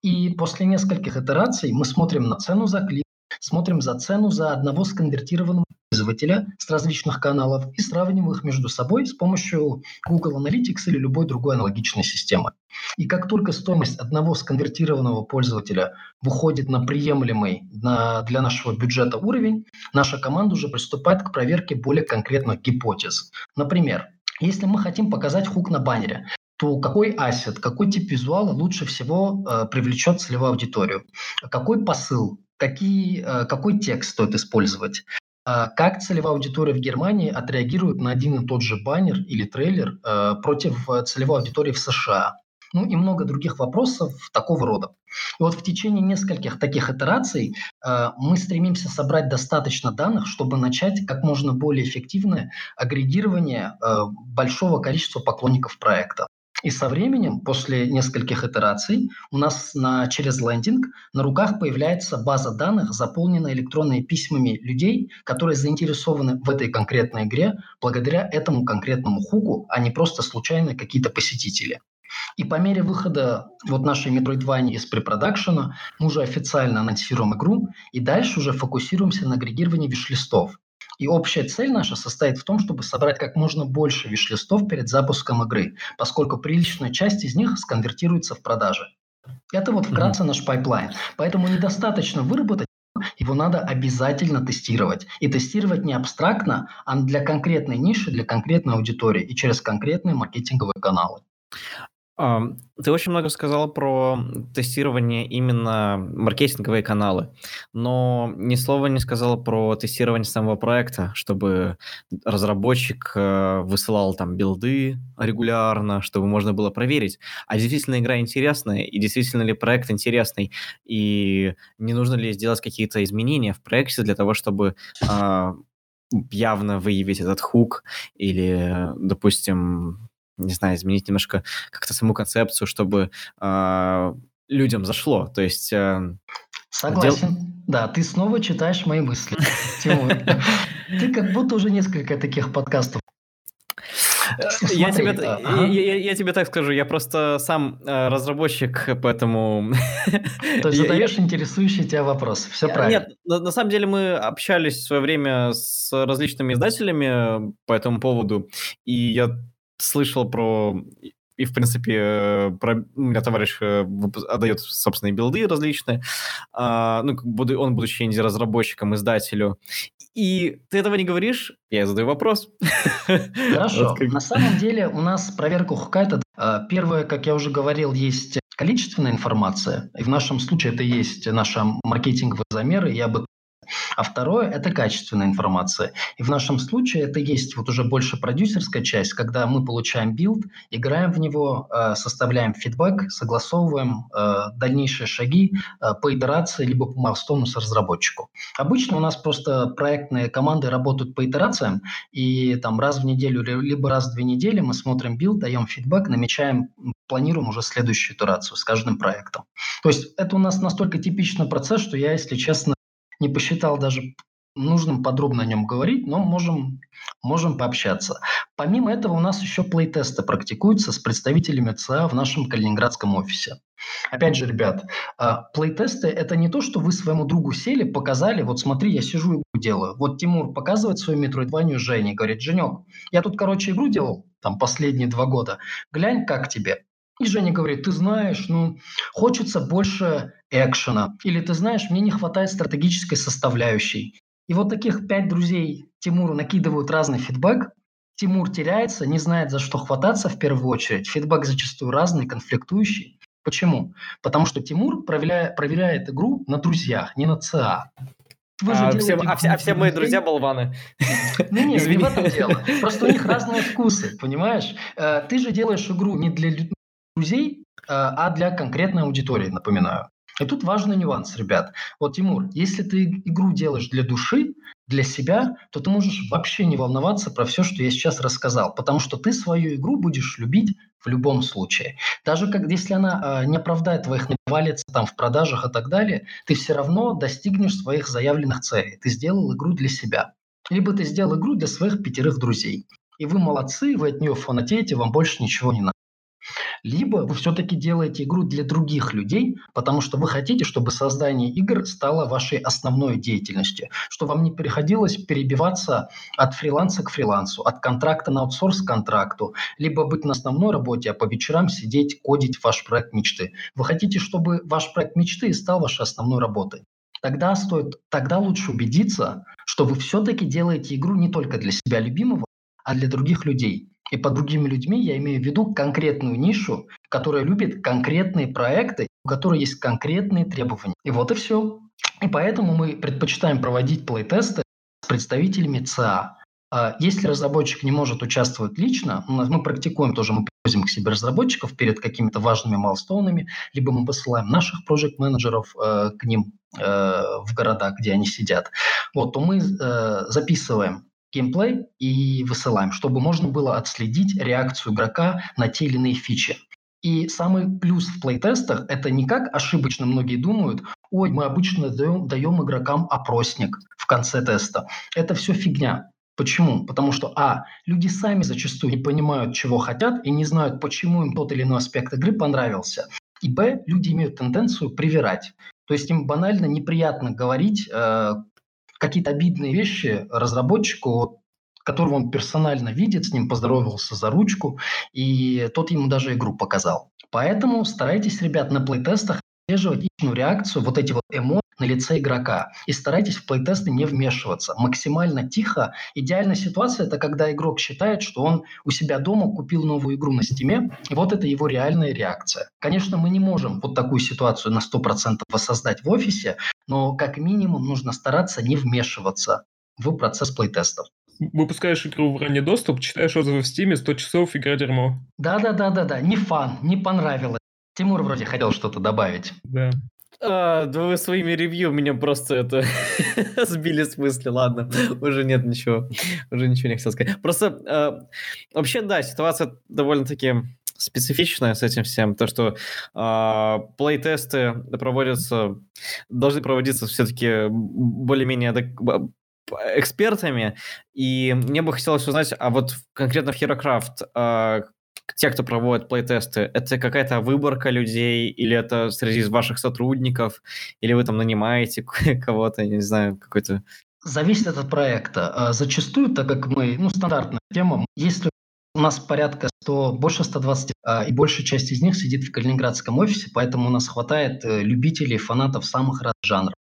[SPEAKER 3] И после нескольких итераций мы смотрим на цену за клик, смотрим за цену за одного сконвертированного пользователя с различных каналов и сравниваем их между собой с помощью Google Analytics или любой другой аналогичной системы. И как только стоимость одного сконвертированного пользователя выходит на приемлемый на, для нашего бюджета уровень, наша команда уже приступает к проверке более конкретных гипотез. Например, если мы хотим показать хук на баннере, то какой ассет, какой тип визуала лучше всего э, привлечет целевую аудиторию? Какой посыл, какие, э, какой текст стоит использовать? Э, как целевая аудитория в Германии отреагирует на один и тот же баннер или трейлер э, против э, целевой аудитории в США? Ну и много других вопросов такого рода. И вот в течение нескольких таких итераций э, мы стремимся собрать достаточно данных, чтобы начать как можно более эффективное агрегирование э, большого количества поклонников проекта. И со временем, после нескольких итераций, у нас на, через лендинг на руках появляется база данных, заполненная электронными письмами людей, которые заинтересованы в этой конкретной игре благодаря этому конкретному хуку, а не просто случайно какие-то посетители. И по мере выхода вот нашей Metroidvania из препродакшена мы уже официально анонсируем игру и дальше уже фокусируемся на агрегировании виш-листов. И общая цель наша состоит в том, чтобы собрать как можно больше виш-листов перед запуском игры, поскольку приличная часть из них сконвертируется в продажи. Это вот вкратце mm-hmm. наш пайплайн. Поэтому недостаточно выработать его надо обязательно тестировать. И тестировать не абстрактно, а для конкретной ниши, для конкретной аудитории и через конкретные маркетинговые каналы.
[SPEAKER 2] Ты очень много сказал про тестирование именно маркетинговые каналы, но ни слова не сказал про тестирование самого проекта, чтобы разработчик э, высылал там билды регулярно, чтобы можно было проверить, а действительно игра интересная, и действительно ли проект интересный, и не нужно ли сделать какие-то изменения в проекте для того, чтобы а, явно выявить этот хук или, допустим, не знаю, изменить немножко как-то саму концепцию, чтобы э, людям зашло. То есть... Э,
[SPEAKER 3] Согласен. Дел... Да, ты снова читаешь мои мысли, Тимур. Ты как будто уже несколько таких подкастов
[SPEAKER 2] я, тебе, ага. я, я, я тебе так скажу, я просто сам э, разработчик, поэтому...
[SPEAKER 3] То есть задаешь интересующий тебя вопрос, все правильно. Нет,
[SPEAKER 2] на, на самом деле мы общались в свое время с различными издателями по этому поводу, и я слышал про и, в принципе, э, про... у меня товарищ э, отдает собственные билды различные, а, ну, он, будучи инди-разработчиком, издателю. И ты этого не говоришь, я задаю вопрос.
[SPEAKER 3] Хорошо. На самом деле у нас проверка хука это. Первое, как я уже говорил, есть количественная информация. И в нашем случае это есть наши маркетинговые замеры. Я бы а второе – это качественная информация. И в нашем случае это есть вот уже больше продюсерская часть, когда мы получаем билд, играем в него, э, составляем фидбэк, согласовываем э, дальнейшие шаги э, по итерации либо по майлстону с разработчиком. Обычно у нас просто проектные команды работают по итерациям, и там раз в неделю либо раз в две недели мы смотрим билд, даем фидбэк, намечаем, планируем уже следующую итерацию с каждым проектом. То есть это у нас настолько типичный процесс, что я, если честно, не посчитал даже нужным подробно о нем говорить, но можем, можем пообщаться. Помимо этого у нас еще плейтесты практикуются с представителями ЦА в нашем калининградском офисе. Опять же, ребят, а, плейтесты – это не то, что вы своему другу сели, показали, вот смотри, я сижу игру делаю. Вот Тимур показывает свою метроидванию Жене, говорит, Женек, я тут, короче, игру делал, там, последние два года, глянь, как тебе. И Женя говорит, ты знаешь, ну, хочется больше экшена. Или ты знаешь, мне не хватает стратегической составляющей. И вот таких пять друзей Тимуру накидывают разный фидбэк. Тимур теряется, не знает, за что хвататься в первую очередь. Фидбэк зачастую разный, конфликтующий. Почему? Потому что Тимур проверяет, проверяет игру на друзьях, не на ЦА.
[SPEAKER 2] Вы же а, все, а, все, а все мои друзья болваны.
[SPEAKER 3] Не, не, не в этом дело. Просто у них разные вкусы, понимаешь? Э, ты же делаешь игру не для друзей, э, а для конкретной аудитории, напоминаю. И тут важный нюанс, ребят. Вот, Тимур, если ты игру делаешь для души, для себя, то ты можешь вообще не волноваться про все, что я сейчас рассказал, потому что ты свою игру будешь любить в любом случае. Даже как, если она э, не оправдает твоих навалится там в продажах и так далее, ты все равно достигнешь своих заявленных целей. Ты сделал игру для себя. Либо ты сделал игру для своих пятерых друзей. И вы молодцы, вы от нее фанатеете, вам больше ничего не надо. Либо вы все-таки делаете игру для других людей, потому что вы хотите, чтобы создание игр стало вашей основной деятельностью, что вам не приходилось перебиваться от фриланса к фрилансу, от контракта на аутсорс к контракту, либо быть на основной работе, а по вечерам сидеть, кодить ваш проект мечты. Вы хотите, чтобы ваш проект мечты стал вашей основной работой. Тогда стоит, тогда лучше убедиться, что вы все-таки делаете игру не только для себя любимого, а для других людей. И под другими людьми я имею в виду конкретную нишу, которая любит конкретные проекты, у которой есть конкретные требования. И вот и все. И поэтому мы предпочитаем проводить плей-тесты с представителями ЦА. А если разработчик не может участвовать лично, мы практикуем тоже, мы привозим к себе разработчиков перед какими-то важными майлстоунами, либо мы посылаем наших проект-менеджеров э, к ним э, в города, где они сидят, вот, то мы э, записываем геймплей и высылаем, чтобы можно было отследить реакцию игрока на те или иные фичи. И самый плюс в плейтестах – это не как ошибочно многие думают, ой, мы обычно даем, даем игрокам опросник в конце теста. Это все фигня. Почему? Потому что, а, люди сами зачастую не понимают, чего хотят, и не знают, почему им тот или иной аспект игры понравился. И, б, люди имеют тенденцию привирать. То есть им банально неприятно говорить э, какие-то обидные вещи разработчику, которого он персонально видит, с ним поздоровался за ручку, и тот ему даже игру показал. Поэтому старайтесь, ребят, на плейтестах отслеживать реакцию, вот эти вот эмоции на лице игрока. И старайтесь в плейтесты не вмешиваться. Максимально тихо. Идеальная ситуация – это когда игрок считает, что он у себя дома купил новую игру на стиме, и вот это его реальная реакция. Конечно, мы не можем вот такую ситуацию на 100% воссоздать в офисе, но как минимум нужно стараться не вмешиваться в процесс плейтестов
[SPEAKER 1] выпускаешь игру в ранний доступ, читаешь отзывы в Стиме, 100 часов, игра дерьмо.
[SPEAKER 3] Да-да-да-да-да, не фан, не понравилось. Тимур вроде хотел что-то добавить.
[SPEAKER 1] Да.
[SPEAKER 2] А, да вы своими ревью меня просто это сбили с мысли, ладно, уже нет ничего, уже ничего не хотел сказать. Просто э, вообще, да, ситуация довольно-таки специфичная с этим всем, то, что э, плей-тесты проводятся, должны проводиться все-таки более-менее экспертами, и мне бы хотелось узнать, а вот конкретно в HeroCraft, э, те, кто проводит плейтесты, это какая-то выборка людей, или это среди ваших сотрудников, или вы там нанимаете кого-то, не знаю, какой-то...
[SPEAKER 3] Зависит от проекта. А зачастую, так как мы, ну, стандартная тема, если у нас порядка 100, больше 120, а, и большая часть из них сидит в калининградском офисе, поэтому у нас хватает э, любителей, фанатов самых разных жанров.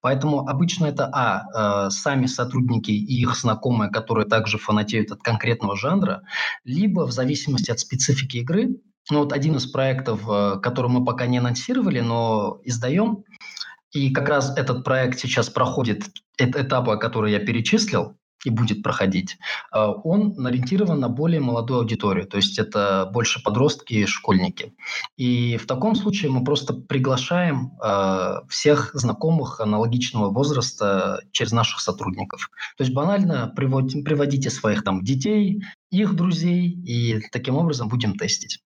[SPEAKER 3] Поэтому обычно это, а, э, сами сотрудники и их знакомые, которые также фанатеют от конкретного жанра, либо в зависимости от специфики игры, ну вот один из проектов, э, который мы пока не анонсировали, но издаем, и как раз этот проект сейчас проходит этапы, которые я перечислил, и будет проходить, а, он ориентирован на более молодую аудиторию, то есть это больше подростки и школьники. И в таком случае мы просто приглашаем а, всех знакомых аналогичного возраста через наших сотрудников. То есть банально приводите, приводите своих там детей, их друзей, и таким образом будем тестить.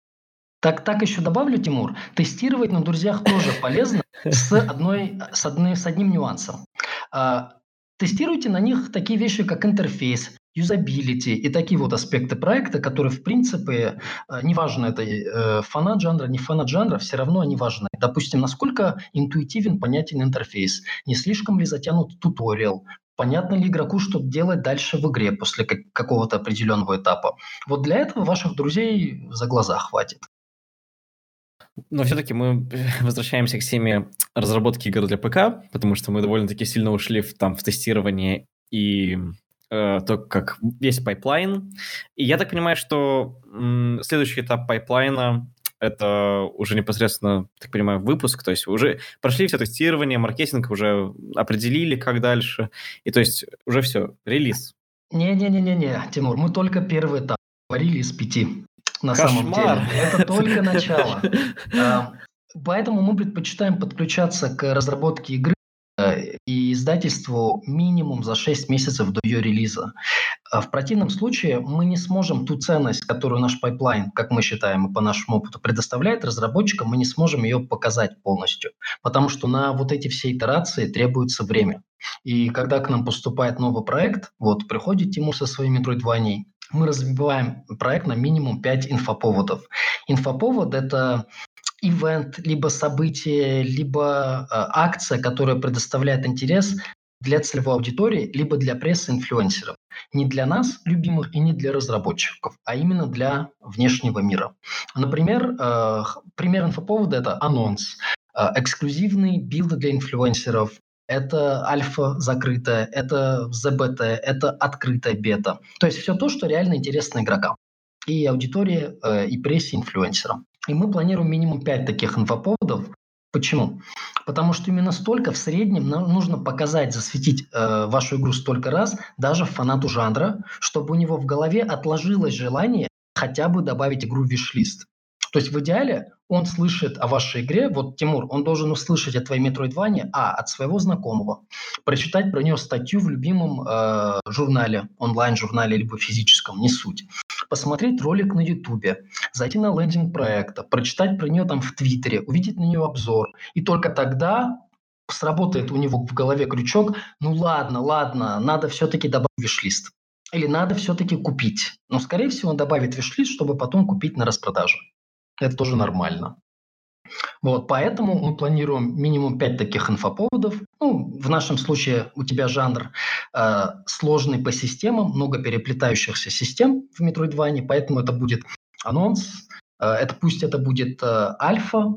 [SPEAKER 3] Так, так еще добавлю, Тимур, тестировать на друзьях тоже полезно с, одной, с, одной, с одним нюансом. А, Тестируйте на них такие вещи, как интерфейс, юзабилити и такие вот аспекты проекта, которые, в принципе, э, неважно, это э, фанат жанра, не фанат жанра, все равно они важны. Допустим, насколько интуитивен, понятен интерфейс, не слишком ли затянут туториал, понятно ли игроку, что делать дальше в игре после какого-то определенного этапа. Вот для этого ваших друзей за глаза хватит.
[SPEAKER 2] Но все-таки мы возвращаемся к теме разработки игр для ПК, потому что мы довольно-таки сильно ушли в, там, в тестирование и э, то, как весь пайплайн. И я так понимаю, что м, следующий этап пайплайна это уже непосредственно, так понимаю, выпуск, то есть уже прошли все тестирование, маркетинг уже определили, как дальше, и то есть уже все, релиз.
[SPEAKER 3] Не-не-не-не, Тимур, мы только первый этап, говорили из пяти на
[SPEAKER 2] Кошмар.
[SPEAKER 3] самом деле. Это только начало. А, поэтому мы предпочитаем подключаться к разработке игры э, и издательству минимум за 6 месяцев до ее релиза. А в противном случае мы не сможем ту ценность, которую наш пайплайн, как мы считаем и по нашему опыту, предоставляет разработчикам, мы не сможем ее показать полностью, потому что на вот эти все итерации требуется время. И когда к нам поступает новый проект, вот приходит Тимур со своими Metroidvania, мы разбиваем проект на минимум 5 инфоповодов. Инфоповод – это ивент, либо событие, либо э, акция, которая предоставляет интерес для целевой аудитории, либо для прессы инфлюенсеров. Не для нас, любимых, и не для разработчиков, а именно для внешнего мира. Например, э, пример инфоповода – это анонс, э, эксклюзивный билд для инфлюенсеров, это альфа закрытая, это ЗБТ, это открытая бета. То есть все то, что реально интересно игрокам и аудитории, э, и прессе, инфлюенсерам. И мы планируем минимум 5 таких инфоповодов. Почему? Потому что именно столько в среднем нам нужно показать, засветить э, вашу игру столько раз, даже фанату жанра, чтобы у него в голове отложилось желание хотя бы добавить игру в виш-лист. То есть в идеале он слышит о вашей игре, вот Тимур, он должен услышать о твоей Metroidvania, а, от своего знакомого, прочитать про нее статью в любимом э, журнале, онлайн-журнале, либо физическом, не суть, посмотреть ролик на Ютубе, зайти на лендинг проекта, прочитать про нее там в Твиттере, увидеть на нее обзор, и только тогда сработает у него в голове крючок, ну ладно, ладно, надо все-таки добавить виш-лист. Или надо все-таки купить. Но, скорее всего, он добавит виш-лист, чтобы потом купить на распродаже. Это тоже нормально. Вот, поэтому мы планируем минимум 5 таких инфоповодов. Ну, в нашем случае у тебя жанр э, сложный по системам, много переплетающихся систем в Metroidvania, поэтому это будет анонс, э, это пусть это будет э, альфа,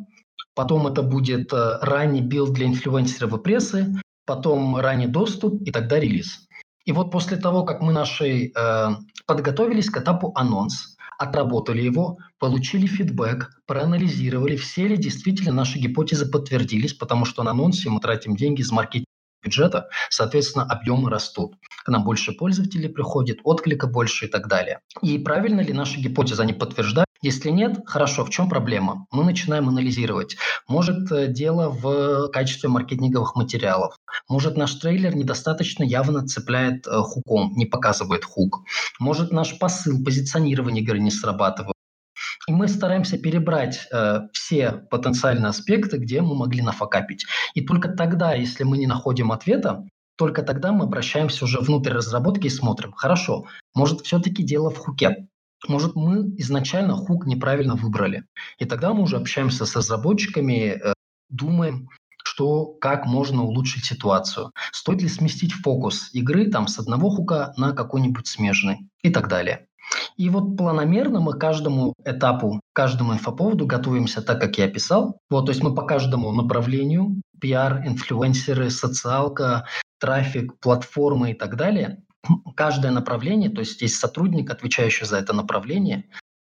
[SPEAKER 3] потом это будет э, ранний билд для инфлюенсеров и прессы, потом ранний доступ и тогда релиз. И вот после того, как мы нашей э, подготовились к этапу анонс, отработали его, получили фидбэк, проанализировали, все ли действительно наши гипотезы подтвердились, потому что на анонсе мы тратим деньги из маркетинга бюджета, соответственно, объемы растут. К нам больше пользователей приходит, отклика больше и так далее. И правильно ли наши гипотезы, они подтверждают? Если нет, хорошо, в чем проблема? Мы начинаем анализировать. Может, э, дело в качестве маркетинговых материалов. Может, наш трейлер недостаточно явно цепляет э, хуком, не показывает хук. Может, наш посыл, позиционирование игры не срабатывает. И мы стараемся перебрать э, все потенциальные аспекты, где мы могли нафакапить. И только тогда, если мы не находим ответа, только тогда мы обращаемся уже внутрь разработки и смотрим, хорошо, может все-таки дело в хуке, может мы изначально хук неправильно выбрали. И тогда мы уже общаемся с разработчиками, э, думаем, что как можно улучшить ситуацию. Стоит ли сместить фокус игры там с одного хука на какой-нибудь смежный и так далее. И вот планомерно мы каждому этапу, каждому инфоповоду готовимся так, как я описал. Вот, то есть мы по каждому направлению, пиар, инфлюенсеры, социалка, трафик, платформы и так далее, каждое направление, то есть есть сотрудник, отвечающий за это направление,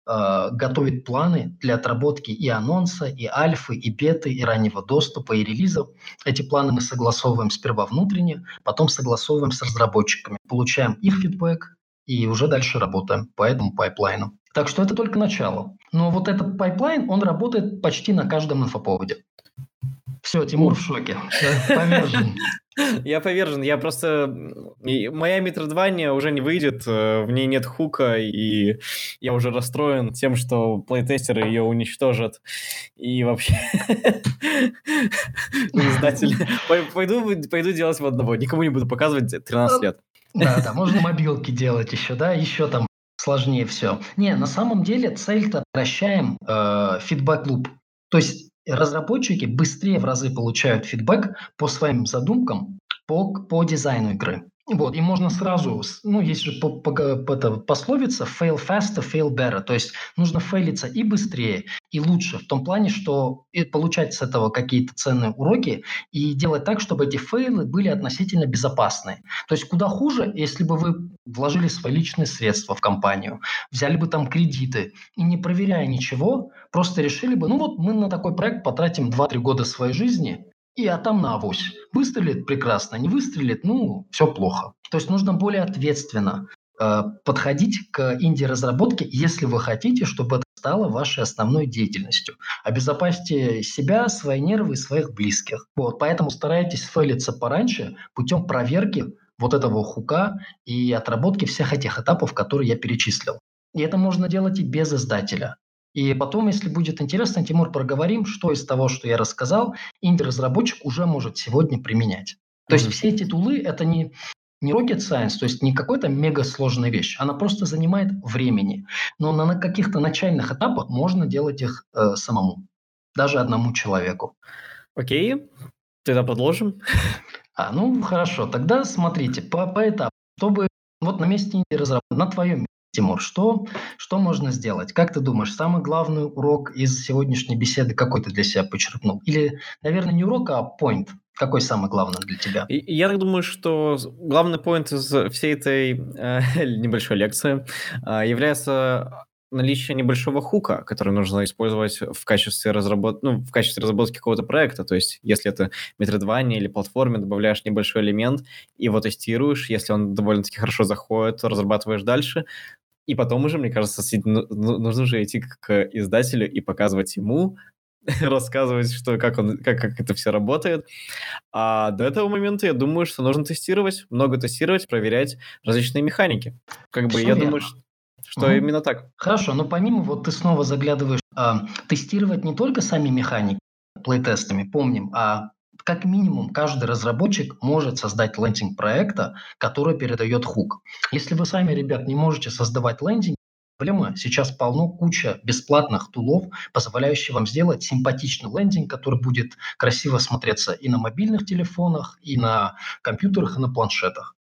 [SPEAKER 3] э, готовит планы для отработки и анонса, и альфы, и беты, и раннего доступа, и релизов. Эти планы мы согласовываем сперва внутренне, потом согласовываем с разработчиками, получаем их фидбэк, и уже дальше работаем по этому пайплайну. Так что это только начало. Но вот этот пайплайн, он работает почти на каждом инфоповоде. Все, Тимур в шоке. Повержен.
[SPEAKER 2] Я повержен. Я просто... Моя метродвания уже не выйдет, э, в ней нет хука, и я уже расстроен тем, что плейтестеры ее уничтожат. И вообще... Издатели... Пойду, пойду делать в одного. Никому не буду показывать 13 лет.
[SPEAKER 3] Да, да, можно мобилки делать еще, да, еще там сложнее все. Не, на самом деле цель-то прощаем э, фидбэк-луп. То есть разработчики быстрее в разы получают фидбэк по своим задумкам, по, по дизайну игры. Вот, и можно сразу, ну, есть же по, по, по, это, пословица fail faster, fail better, то есть нужно фейлиться и быстрее, и лучше, в том плане, что и получать с этого какие-то ценные уроки и делать так, чтобы эти фейлы были относительно безопасны. То есть куда хуже, если бы вы вложили свои личные средства в компанию, взяли бы там кредиты и не проверяя ничего, просто решили бы, ну вот мы на такой проект потратим 2-3 года своей жизни, и а там на авось. Выстрелит прекрасно, не выстрелит, ну, все плохо. То есть нужно более ответственно э, подходить к инди-разработке, если вы хотите, чтобы это стало вашей основной деятельностью. Обезопасьте себя, свои нервы и своих близких. Вот, поэтому старайтесь фейлиться пораньше путем проверки вот этого хука и отработки всех этих этапов, которые я перечислил. И это можно делать и без издателя. И потом, если будет интересно, Тимур, проговорим, что из того, что я рассказал, инди-разработчик уже может сегодня применять. То mm-hmm. есть все эти тулы – это не, не rocket science, то есть не какая-то мега сложная вещь. Она просто занимает времени. но на каких-то начальных этапах можно делать их э, самому, даже одному человеку.
[SPEAKER 2] Окей, тогда продолжим.
[SPEAKER 3] А, ну хорошо, тогда смотрите, по, по этапу, чтобы вот на месте разработки, на твоем месте, Тимур, что, что можно сделать? Как ты думаешь, самый главный урок из сегодняшней беседы какой ты для себя почерпнул? Или, наверное, не урок, а point? Какой самый главный для тебя?
[SPEAKER 2] Я так думаю, что главный поинт из всей этой э, небольшой лекции э, является наличие небольшого хука, который нужно использовать в качестве, разработ... ну, в качестве разработки какого-то проекта. То есть, если это метродвание или платформе, добавляешь небольшой элемент, его тестируешь, если он довольно-таки хорошо заходит, разрабатываешь дальше. И потом уже, мне кажется, ну, ну, нужно же идти к издателю и показывать ему, рассказывать, что, как, он, как, как это все работает. А до этого момента я думаю, что нужно тестировать, много тестировать, проверять различные механики. Как бы я думаю, что что угу. именно так.
[SPEAKER 3] Хорошо, но помимо вот ты снова заглядываешь, а, тестировать не только сами механики плейтестами, помним, а как минимум каждый разработчик может создать лендинг проекта, который передает хук. Если вы сами, ребят, не можете создавать лендинг, проблема. Сейчас полно куча бесплатных тулов, позволяющих вам сделать симпатичный лендинг, который будет красиво смотреться и на мобильных телефонах, и на компьютерах, и на планшетах.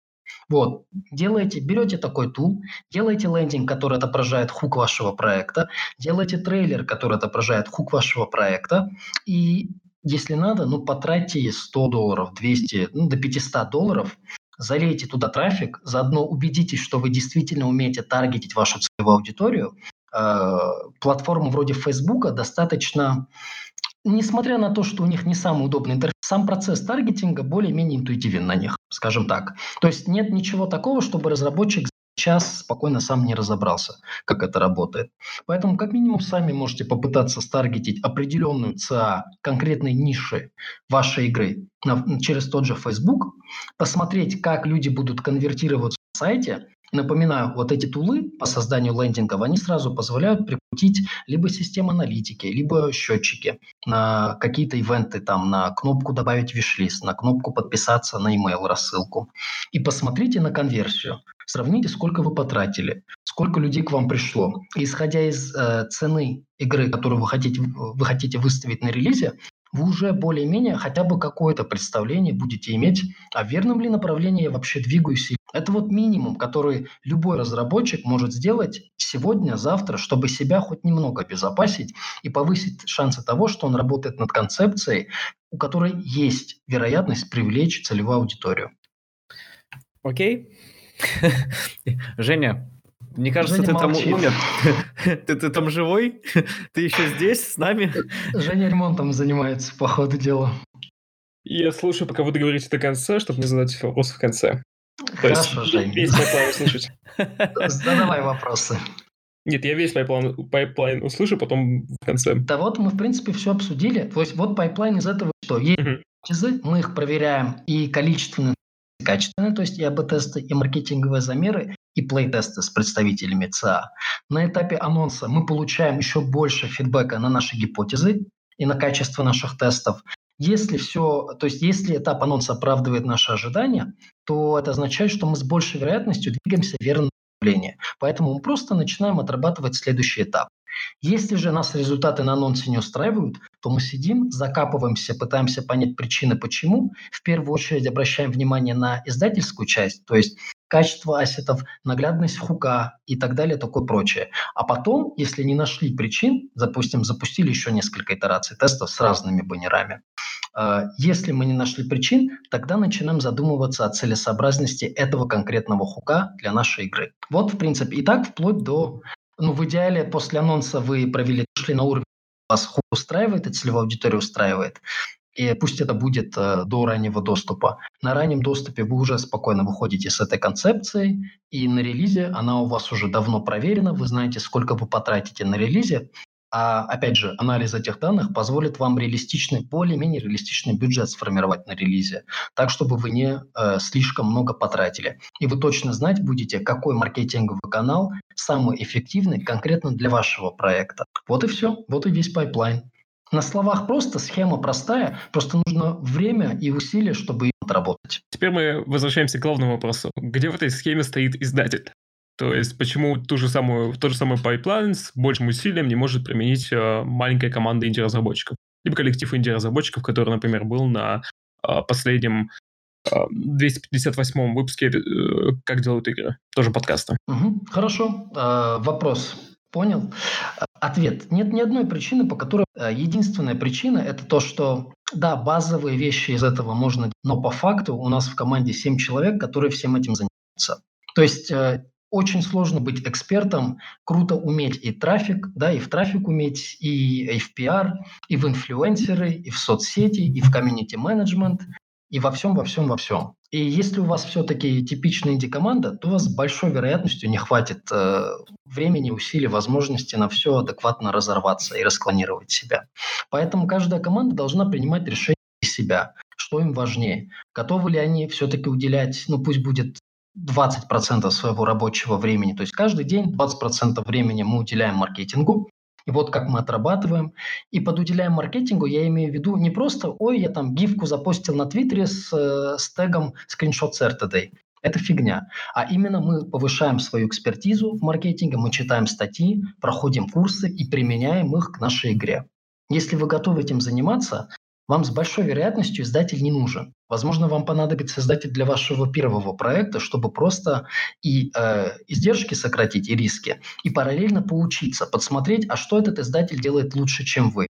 [SPEAKER 3] Вот, делаете, берете такой тул, делаете лендинг, который отображает хук вашего проекта, делаете трейлер, который отображает хук вашего проекта, и если надо, ну, потратьте 100 долларов, 200, ну, до 500 долларов, залейте туда трафик, заодно убедитесь, что вы действительно умеете таргетить вашу целевую аудиторию. Э, платформа вроде Facebook достаточно несмотря на то, что у них не самый удобный интерфейс, сам процесс таргетинга более-менее интуитивен на них, скажем так. То есть нет ничего такого, чтобы разработчик час спокойно сам не разобрался, как это работает. Поэтому как минимум сами можете попытаться старгетить определенную ЦА конкретной ниши вашей игры на, через тот же Facebook, посмотреть, как люди будут конвертироваться в сайте, Напоминаю, вот эти тулы по созданию лендингов, они сразу позволяют прикрутить либо систему аналитики, либо счетчики на какие-то ивенты, там, на кнопку «Добавить виш-лист», на кнопку «Подписаться на email рассылку». И посмотрите на конверсию. Сравните, сколько вы потратили, сколько людей к вам пришло. И исходя из э, цены игры, которую вы хотите, вы хотите выставить на релизе, вы уже более-менее хотя бы какое-то представление будете иметь, а в верном ли направлении я вообще двигаюсь. Это вот минимум, который любой разработчик может сделать сегодня, завтра, чтобы себя хоть немного обезопасить и повысить шансы того, что он работает над концепцией, у которой есть вероятность привлечь целевую аудиторию.
[SPEAKER 2] Окей. Женя, мне кажется, Женя ты молчит. там умер. ты, ты там живой? ты еще здесь, с нами?
[SPEAKER 3] Женя ремонтом занимается, по ходу дела.
[SPEAKER 1] Я слушаю, пока вы договорите до конца, чтобы не задать вопрос в конце.
[SPEAKER 3] Хорошо, Женя.
[SPEAKER 1] Весь пайплайн услышать.
[SPEAKER 3] Задавай вопросы.
[SPEAKER 1] Нет, я весь пайплайн, пайплайн услышу, потом в конце.
[SPEAKER 3] Да вот мы, в принципе, все обсудили. То есть вот пайплайн из этого что? Есть гипотезы, мы их проверяем и количественно, и качественно, то есть и АБ-тесты, и маркетинговые замеры, и плей-тесты с представителями ЦА. На этапе анонса мы получаем еще больше фидбэка на наши гипотезы и на качество наших тестов. Если все, то есть если этап анонса оправдывает наши ожидания, то это означает, что мы с большей вероятностью двигаемся в верном направлении. Поэтому мы просто начинаем отрабатывать следующий этап. Если же нас результаты на анонсе не устраивают, то мы сидим, закапываемся, пытаемся понять причины, почему. В первую очередь обращаем внимание на издательскую часть, то есть качество ассетов, наглядность хука и так далее, такое прочее. А потом, если не нашли причин, допустим, запустили еще несколько итераций тестов с разными баннерами. А, если мы не нашли причин, тогда начинаем задумываться о целесообразности этого конкретного хука для нашей игры. Вот, в принципе, и так вплоть до ну, в идеале после анонса вы провели, шли на уровень, вас устраивает, и целевая аудитория устраивает. И пусть это будет э, до раннего доступа. На раннем доступе вы уже спокойно выходите с этой концепцией, и на релизе она у вас уже давно проверена, вы знаете, сколько вы потратите на релизе, а опять же, анализ этих данных позволит вам реалистичный, более-менее реалистичный бюджет сформировать на релизе, так, чтобы вы не э, слишком много потратили. И вы точно знать будете, какой маркетинговый канал самый эффективный конкретно для вашего проекта. Вот и все, вот и весь пайплайн. На словах просто, схема простая, просто нужно время и усилия, чтобы ее отработать.
[SPEAKER 1] Теперь мы возвращаемся к главному вопросу. Где в этой схеме стоит издатель? То есть почему ту же самую, тот же самый пайплайн с большим усилием не может применить э, маленькая команда инди-разработчиков? Либо коллектив инди-разработчиков, который, например, был на э, последнем э, 258 выпуске э, «Как делают игры», тоже подкаста.
[SPEAKER 3] Угу, хорошо. Э, вопрос понял? Ответ. Нет ни одной причины, по которой... Э, единственная причина – это то, что да, базовые вещи из этого можно, но по факту у нас в команде 7 человек, которые всем этим занимаются. То есть э, очень сложно быть экспертом, круто уметь и трафик, да, и в трафик уметь, и, и в пиар, и в инфлюенсеры, и в соцсети, и в комьюнити менеджмент, и во всем, во всем, во всем. И если у вас все-таки типичная инди-команда, то у вас с большой вероятностью не хватит э, времени, усилий, возможности на все адекватно разорваться и расклонировать себя. Поэтому каждая команда должна принимать решение себя, что им важнее. Готовы ли они все-таки уделять, ну пусть будет 20% своего рабочего времени. То есть каждый день 20% времени мы уделяем маркетингу, и вот как мы отрабатываем. И под уделяем маркетингу я имею в виду не просто, ой, я там гифку запостил на Твиттере с, э, с тегом скриншот Saturday. Это фигня. А именно мы повышаем свою экспертизу в маркетинге, мы читаем статьи, проходим курсы и применяем их к нашей игре. Если вы готовы этим заниматься, вам с большой вероятностью издатель не нужен. Возможно, вам понадобится издатель для вашего первого проекта, чтобы просто и э, издержки сократить, и риски, и параллельно поучиться, подсмотреть, а что этот издатель делает лучше, чем вы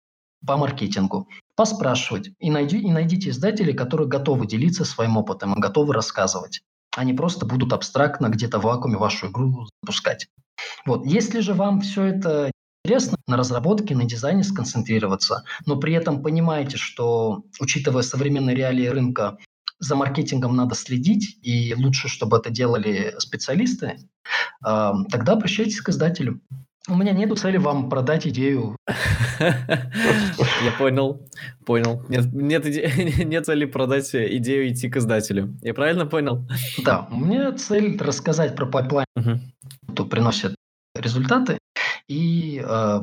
[SPEAKER 3] по маркетингу, поспрашивать и, найди, и найдите издателей, которые готовы делиться своим опытом и готовы рассказывать. Они просто будут абстрактно где-то в вакууме вашу игру запускать. Вот. Если же вам все это интересно на разработке, на дизайне сконцентрироваться, но при этом понимаете, что, учитывая современные реалии рынка, за маркетингом надо следить, и лучше, чтобы это делали специалисты, тогда обращайтесь к издателю. У меня нет цели вам продать идею.
[SPEAKER 2] Я понял, понял. Нет, нет, иде... нет цели продать идею идти к издателю. Я правильно понял?
[SPEAKER 3] Да, у меня цель рассказать про пайплайн, кто приносит результаты, и э,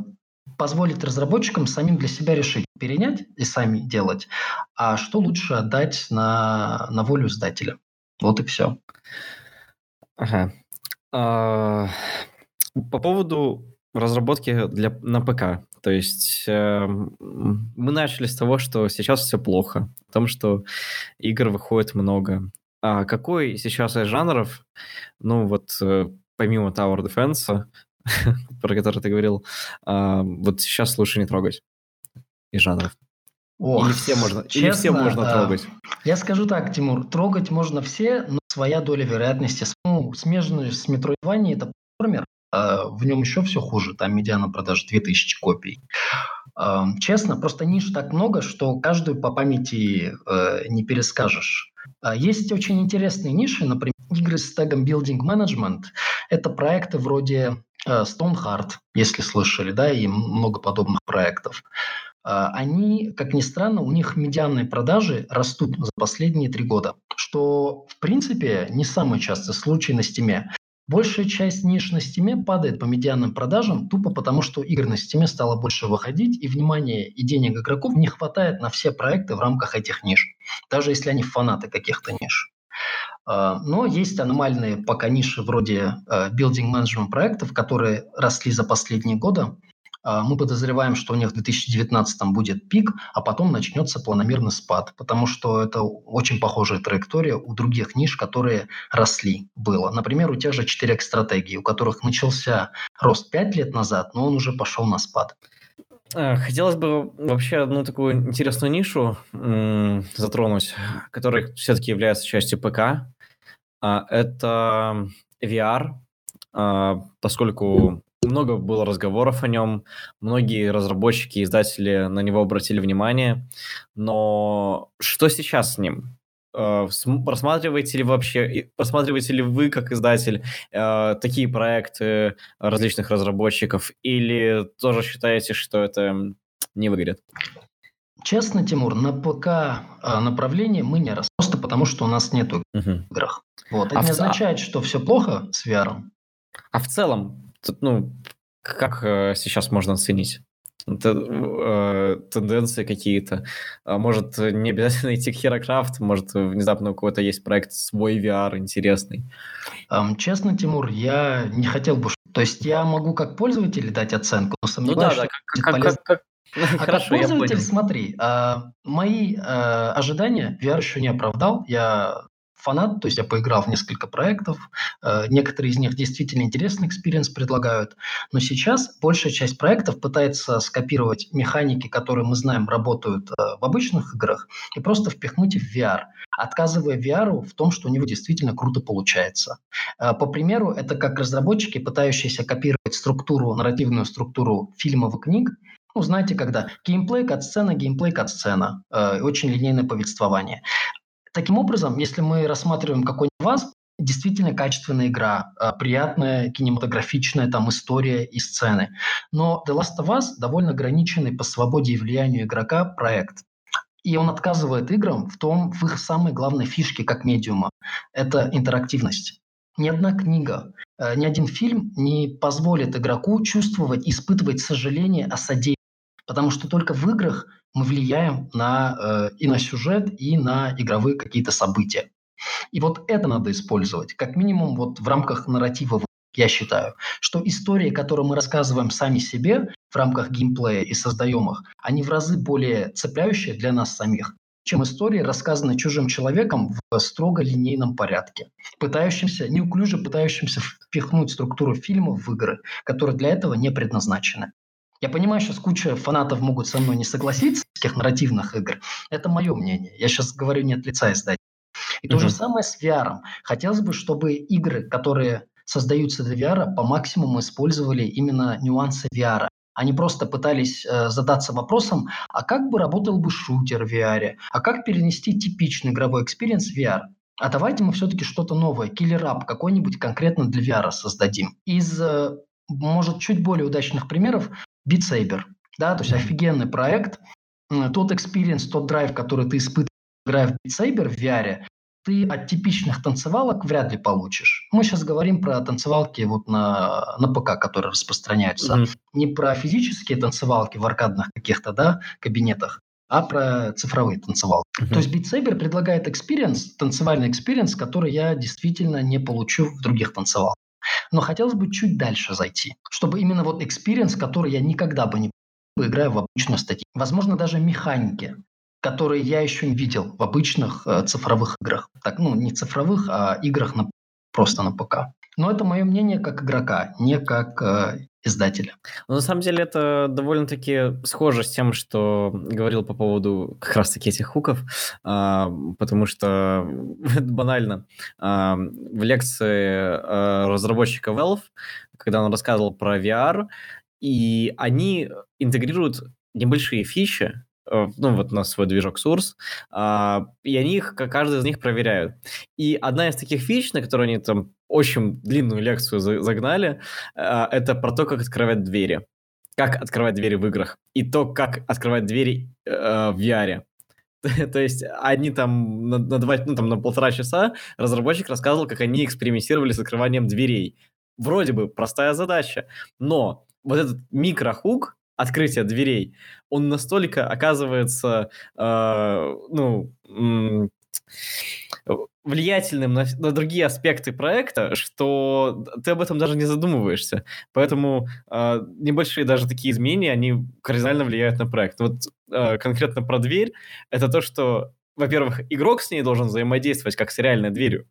[SPEAKER 3] позволить разработчикам самим для себя решить, перенять и сами делать, а что лучше отдать на, на волю издателя. Вот и все.
[SPEAKER 2] Ага. А, по поводу разработки для, на ПК. То есть э, мы начали с того, что сейчас все плохо, о том, что игр выходит много. А какой сейчас из жанров, ну вот э, помимо Tower Defense, про который ты говорил, а, вот сейчас лучше не трогать из жанров. Ох, или все можно, честно, или все можно трогать.
[SPEAKER 3] Я скажу так, Тимур, трогать можно все, но своя доля вероятности. Ну, смежный с Metroidvania это платформер, а в нем еще все хуже, там медиана продаж 2000 копий. А, честно, просто ниш так много, что каждую по памяти э, не перескажешь. А есть очень интересные ниши, например, игры с тегом Building Management. Это проекты вроде Stonehearth, если слышали, да, и много подобных проектов. Э, они, как ни странно, у них медианные продажи растут за последние три года, что, в принципе, не самый частый случай на стиме. Большая часть ниш на стиме падает по медианным продажам тупо потому, что игр на стиме стало больше выходить, и внимания и денег игроков не хватает на все проекты в рамках этих ниш, даже если они фанаты каких-то ниш. А, но есть аномальные пока ниши вроде building а, management проектов, которые росли за последние годы. А, мы подозреваем, что у них в 2019 будет пик, а потом начнется планомерный спад, потому что это очень похожая траектория у других ниш, которые росли, было. Например, у тех же 4 стратегий, у которых начался рост 5 лет назад, но он уже пошел на спад.
[SPEAKER 2] Хотелось бы вообще одну такую интересную нишу затронуть, которая все-таки является частью ПК. А, это VR, а, поскольку много было разговоров о нем, многие разработчики и издатели на него обратили внимание, но что сейчас с ним? А, просматриваете ли вообще, просматриваете ли вы как издатель такие проекты различных разработчиков или тоже считаете, что это не выгорит?
[SPEAKER 3] Честно, Тимур, на ПК направлении мы не рос, просто потому что у нас нету угу. играх. Вот. Это а не в... означает, что все плохо с VR.
[SPEAKER 2] А в целом, ну, как э, сейчас можно оценить? э, тенденции какие-то. А может, не обязательно идти к Herocraft, может, внезапно у кого-то есть проект свой VR интересный.
[SPEAKER 3] Честно, Тимур, я не хотел бы... То есть я могу как пользователь дать оценку, но сомневаюсь, ну, да, да, как, как, как, а Хорошо, как пользователь, смотри, а, мои а, ожидания VR еще не оправдал. Я фанат, то есть я поиграл в несколько проектов, э, некоторые из них действительно интересный experience предлагают, но сейчас большая часть проектов пытается скопировать механики, которые мы знаем работают э, в обычных играх, и просто впихнуть в VR, отказывая VR в том, что у него действительно круто получается. Э, по примеру, это как разработчики, пытающиеся копировать структуру, нарративную структуру фильмов и книг, ну, знаете, когда геймплей, кат-сцена, геймплей, кат-сцена. Э, очень линейное повествование. Таким образом, если мы рассматриваем какой-нибудь вас, действительно качественная игра, э, приятная, кинематографичная там история и сцены. Но The Last of Us довольно ограниченный по свободе и влиянию игрока проект. И он отказывает играм в том, в их самой главной фишке как медиума. Это интерактивность. Ни одна книга, э, ни один фильм не позволит игроку чувствовать, испытывать сожаление о содеянном. Потому что только в играх мы влияем на, э, и на сюжет, и на игровые какие-то события. И вот это надо использовать, как минимум вот в рамках нарратива, я считаю, что истории, которые мы рассказываем сами себе в рамках геймплея и создаем их, они в разы более цепляющие для нас самих, чем истории, рассказанные чужим человеком в строго линейном порядке, пытающимся, неуклюже пытающимся впихнуть структуру фильма в игры, которые для этого не предназначены. Я понимаю, что куча фанатов могут со мной не согласиться тех нарративных игр. Это мое мнение. Я сейчас говорю не от лица издателя. И mm-hmm. то же самое с VR. Хотелось бы, чтобы игры, которые создаются для VR, по максимуму использовали именно нюансы VR. Они просто пытались э, задаться вопросом, а как бы работал бы шутер в VR, а как перенести типичный игровой experience в VR. А давайте мы все-таки что-то новое, killer app какой-нибудь конкретно для VR создадим. Из, э, может, чуть более удачных примеров Beat Saber. Да, то есть офигенный проект. Тот experience, тот драйв, который ты испытываешь, играя в Beat Saber в VR, ты от типичных танцевалок вряд ли получишь. Мы сейчас говорим про танцевалки вот на, на ПК, которые распространяются. Mm-hmm. Не про физические танцевалки в аркадных каких-то да, кабинетах, а про цифровые танцевалки. Mm-hmm. То есть Beat Saber предлагает experience, танцевальный experience, который я действительно не получу в других танцевалках. Но хотелось бы чуть дальше зайти, чтобы именно вот experience, который я никогда бы не играю в обычную статью. Возможно, даже механики, которые я еще не видел в обычных э, цифровых играх. Так, ну, не цифровых, а играх на, просто на ПК. Но это мое мнение как игрока, не как э, издателя.
[SPEAKER 2] Ну, на самом деле это довольно-таки схоже с тем, что говорил по поводу как раз-таки этих хуков, а, потому что банально а, в лекции а, разработчика Valve, когда он рассказывал про VR, и они интегрируют небольшие фичи, ну, вот на свой движок Source, а, и они их, каждый из них проверяют. И одна из таких фич, на которую они там очень длинную лекцию загнали, а, это про то, как открывать двери. Как открывать двери в играх. И то, как открывать двери э, в VR. То есть они там на, на, два, ну, там на полтора часа разработчик рассказывал, как они экспериментировали с открыванием дверей. Вроде бы простая задача, но вот этот микрохук, открытия дверей, он настолько оказывается, э, ну, влиятельным на, на другие аспекты проекта, что ты об этом даже не задумываешься. Поэтому э, небольшие даже такие изменения, они кардинально влияют на проект. Вот э, конкретно про дверь, это то, что во-первых, игрок с ней должен взаимодействовать как с реальной дверью.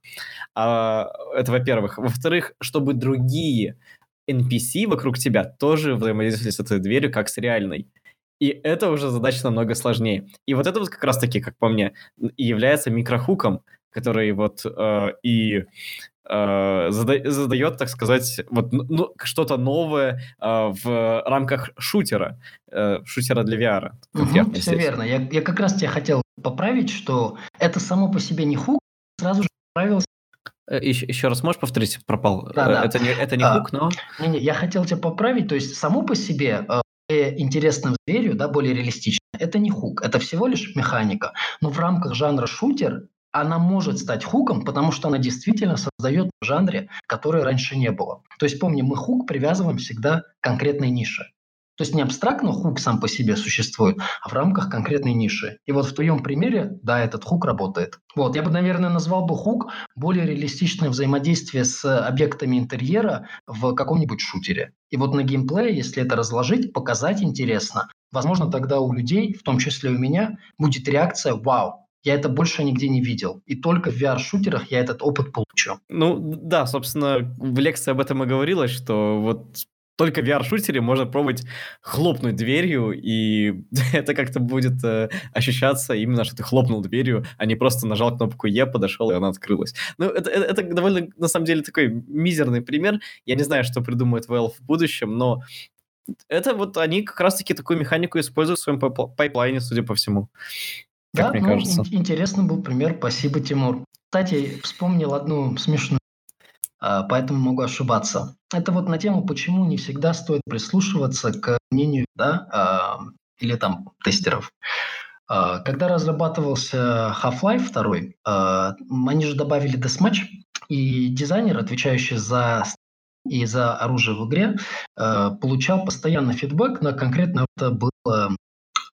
[SPEAKER 2] А, это во-первых. Во-вторых, чтобы другие NPC вокруг тебя тоже взаимодействовали с этой дверью как с реальной. И это уже задача намного сложнее. И вот это вот как раз-таки, как по мне, является микрохуком, который вот э, и э, зада- задает, так сказать, вот ну, что-то новое э, в рамках шутера, э, шутера для VR.
[SPEAKER 3] Угу, все верно. Я, я как раз тебя хотел поправить, что это само по себе не хук, сразу же правился
[SPEAKER 2] еще, э, еще раз можешь повторить, пропал?
[SPEAKER 3] Да, да.
[SPEAKER 2] Это не, это не а, хук, но...
[SPEAKER 3] Не, не, я хотел тебя поправить, то есть само по себе э, более интересным зверю, да, более реалистично, это не хук, это всего лишь механика. Но в рамках жанра шутер она может стать хуком, потому что она действительно создает в жанре, который раньше не было. То есть помни, мы хук привязываем всегда к конкретной нише. То есть не абстрактно хук сам по себе существует, а в рамках конкретной ниши. И вот в твоем примере, да, этот хук работает. Вот, я бы, наверное, назвал бы хук более реалистичное взаимодействие с объектами интерьера в каком-нибудь шутере. И вот на геймплее, если это разложить, показать интересно, возможно, тогда у людей, в том числе у меня, будет реакция «Вау, я это больше нигде не видел. И только в VR-шутерах я этот опыт получу.
[SPEAKER 2] Ну, да, собственно, в лекции об этом и говорилось, что вот только в VR-шутере можно пробовать хлопнуть дверью, и это как-то будет э, ощущаться именно, что ты хлопнул дверью, а не просто нажал кнопку «Е», подошел, и она открылась. Ну, это, это, это довольно, на самом деле, такой мизерный пример. Я не знаю, что придумает Valve в будущем, но это вот они как раз-таки такую механику используют в своем пайплайне, судя по всему.
[SPEAKER 3] Как да, мне ну, кажется. Интересный был пример. Спасибо, Тимур. Кстати, вспомнил одну смешную поэтому могу ошибаться. Это вот на тему, почему не всегда стоит прислушиваться к мнению, да, а, или там тестеров. А, когда разрабатывался Half-Life 2, они же добавили Deathmatch, и дизайнер, отвечающий за и за оружие в игре, получал постоянно фидбэк на конкретно это был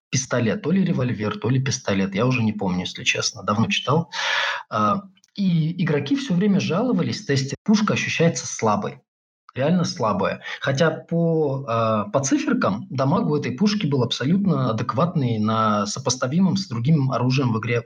[SPEAKER 3] пистолет, то ли револьвер, то ли пистолет, я уже не помню, если честно, давно читал. И игроки все время жаловались, в тесте пушка ощущается слабой реально слабая. Хотя по, э, по циферкам дамаг у этой пушки был абсолютно адекватный на сопоставимом с другим оружием в игре.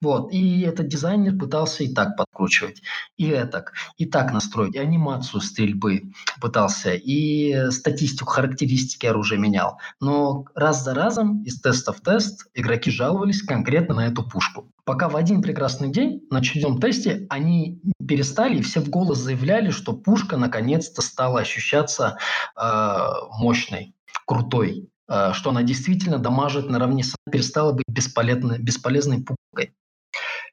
[SPEAKER 3] Вот. И этот дизайнер пытался и так подкручивать, и так, и так настроить, и анимацию стрельбы пытался, и статистику, характеристики оружия менял. Но раз за разом из теста в тест игроки жаловались конкретно на эту пушку. Пока в один прекрасный день на очередном тесте они перестали и все в голос заявляли, что пушка наконец-то стала ощущаться э, мощной, крутой, э, что она действительно дамажит наравне с перестала быть бесполезной, бесполезной пушкой.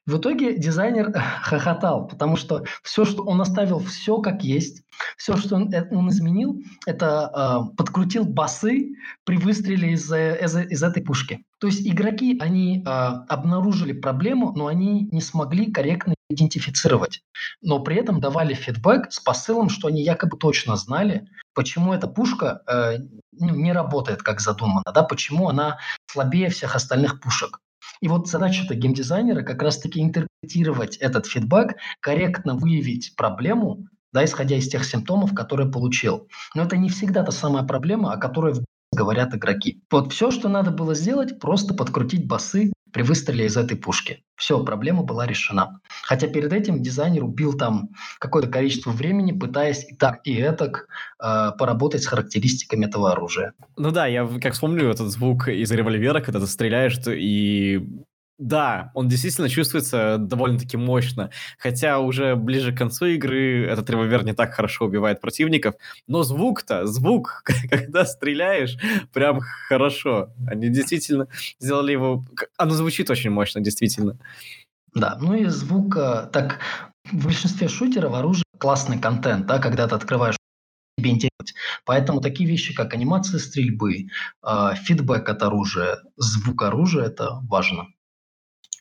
[SPEAKER 3] В итоге дизайнер хохотал, потому что все, что он оставил, все как есть, все, что он, э, он изменил, это э, подкрутил басы при выстреле из, из, из этой пушки. То есть игроки, они э, обнаружили проблему, но они не смогли корректно идентифицировать. Но при этом давали фидбэк с посылом, что они якобы точно знали, почему эта пушка э, ну, не работает как задумано, да, почему она слабее всех остальных пушек. И вот задача-то геймдизайнера как раз-таки интерпретировать этот фидбэк, корректно выявить проблему, да, исходя из тех симптомов, которые получил. Но это не всегда та самая проблема, о которой говорят игроки. Вот все, что надо было сделать, просто подкрутить басы при выстреле из этой пушки. Все, проблема была решена. Хотя перед этим дизайнер убил там какое-то количество времени, пытаясь и так, и этак э, поработать с характеристиками этого оружия.
[SPEAKER 2] Ну да, я как вспомню этот звук из револьвера, когда ты стреляешь, и да, он действительно чувствуется довольно-таки мощно. Хотя уже ближе к концу игры этот револьвер не так хорошо убивает противников. Но звук-то, звук, когда стреляешь, прям хорошо. Они действительно сделали его... Оно звучит очень мощно, действительно.
[SPEAKER 3] Да, ну и звук... Так, в большинстве шутеров оружие классный контент, да, когда ты открываешь тебе. Поэтому такие вещи, как анимация стрельбы, а, фидбэк от оружия, звук оружия – это важно.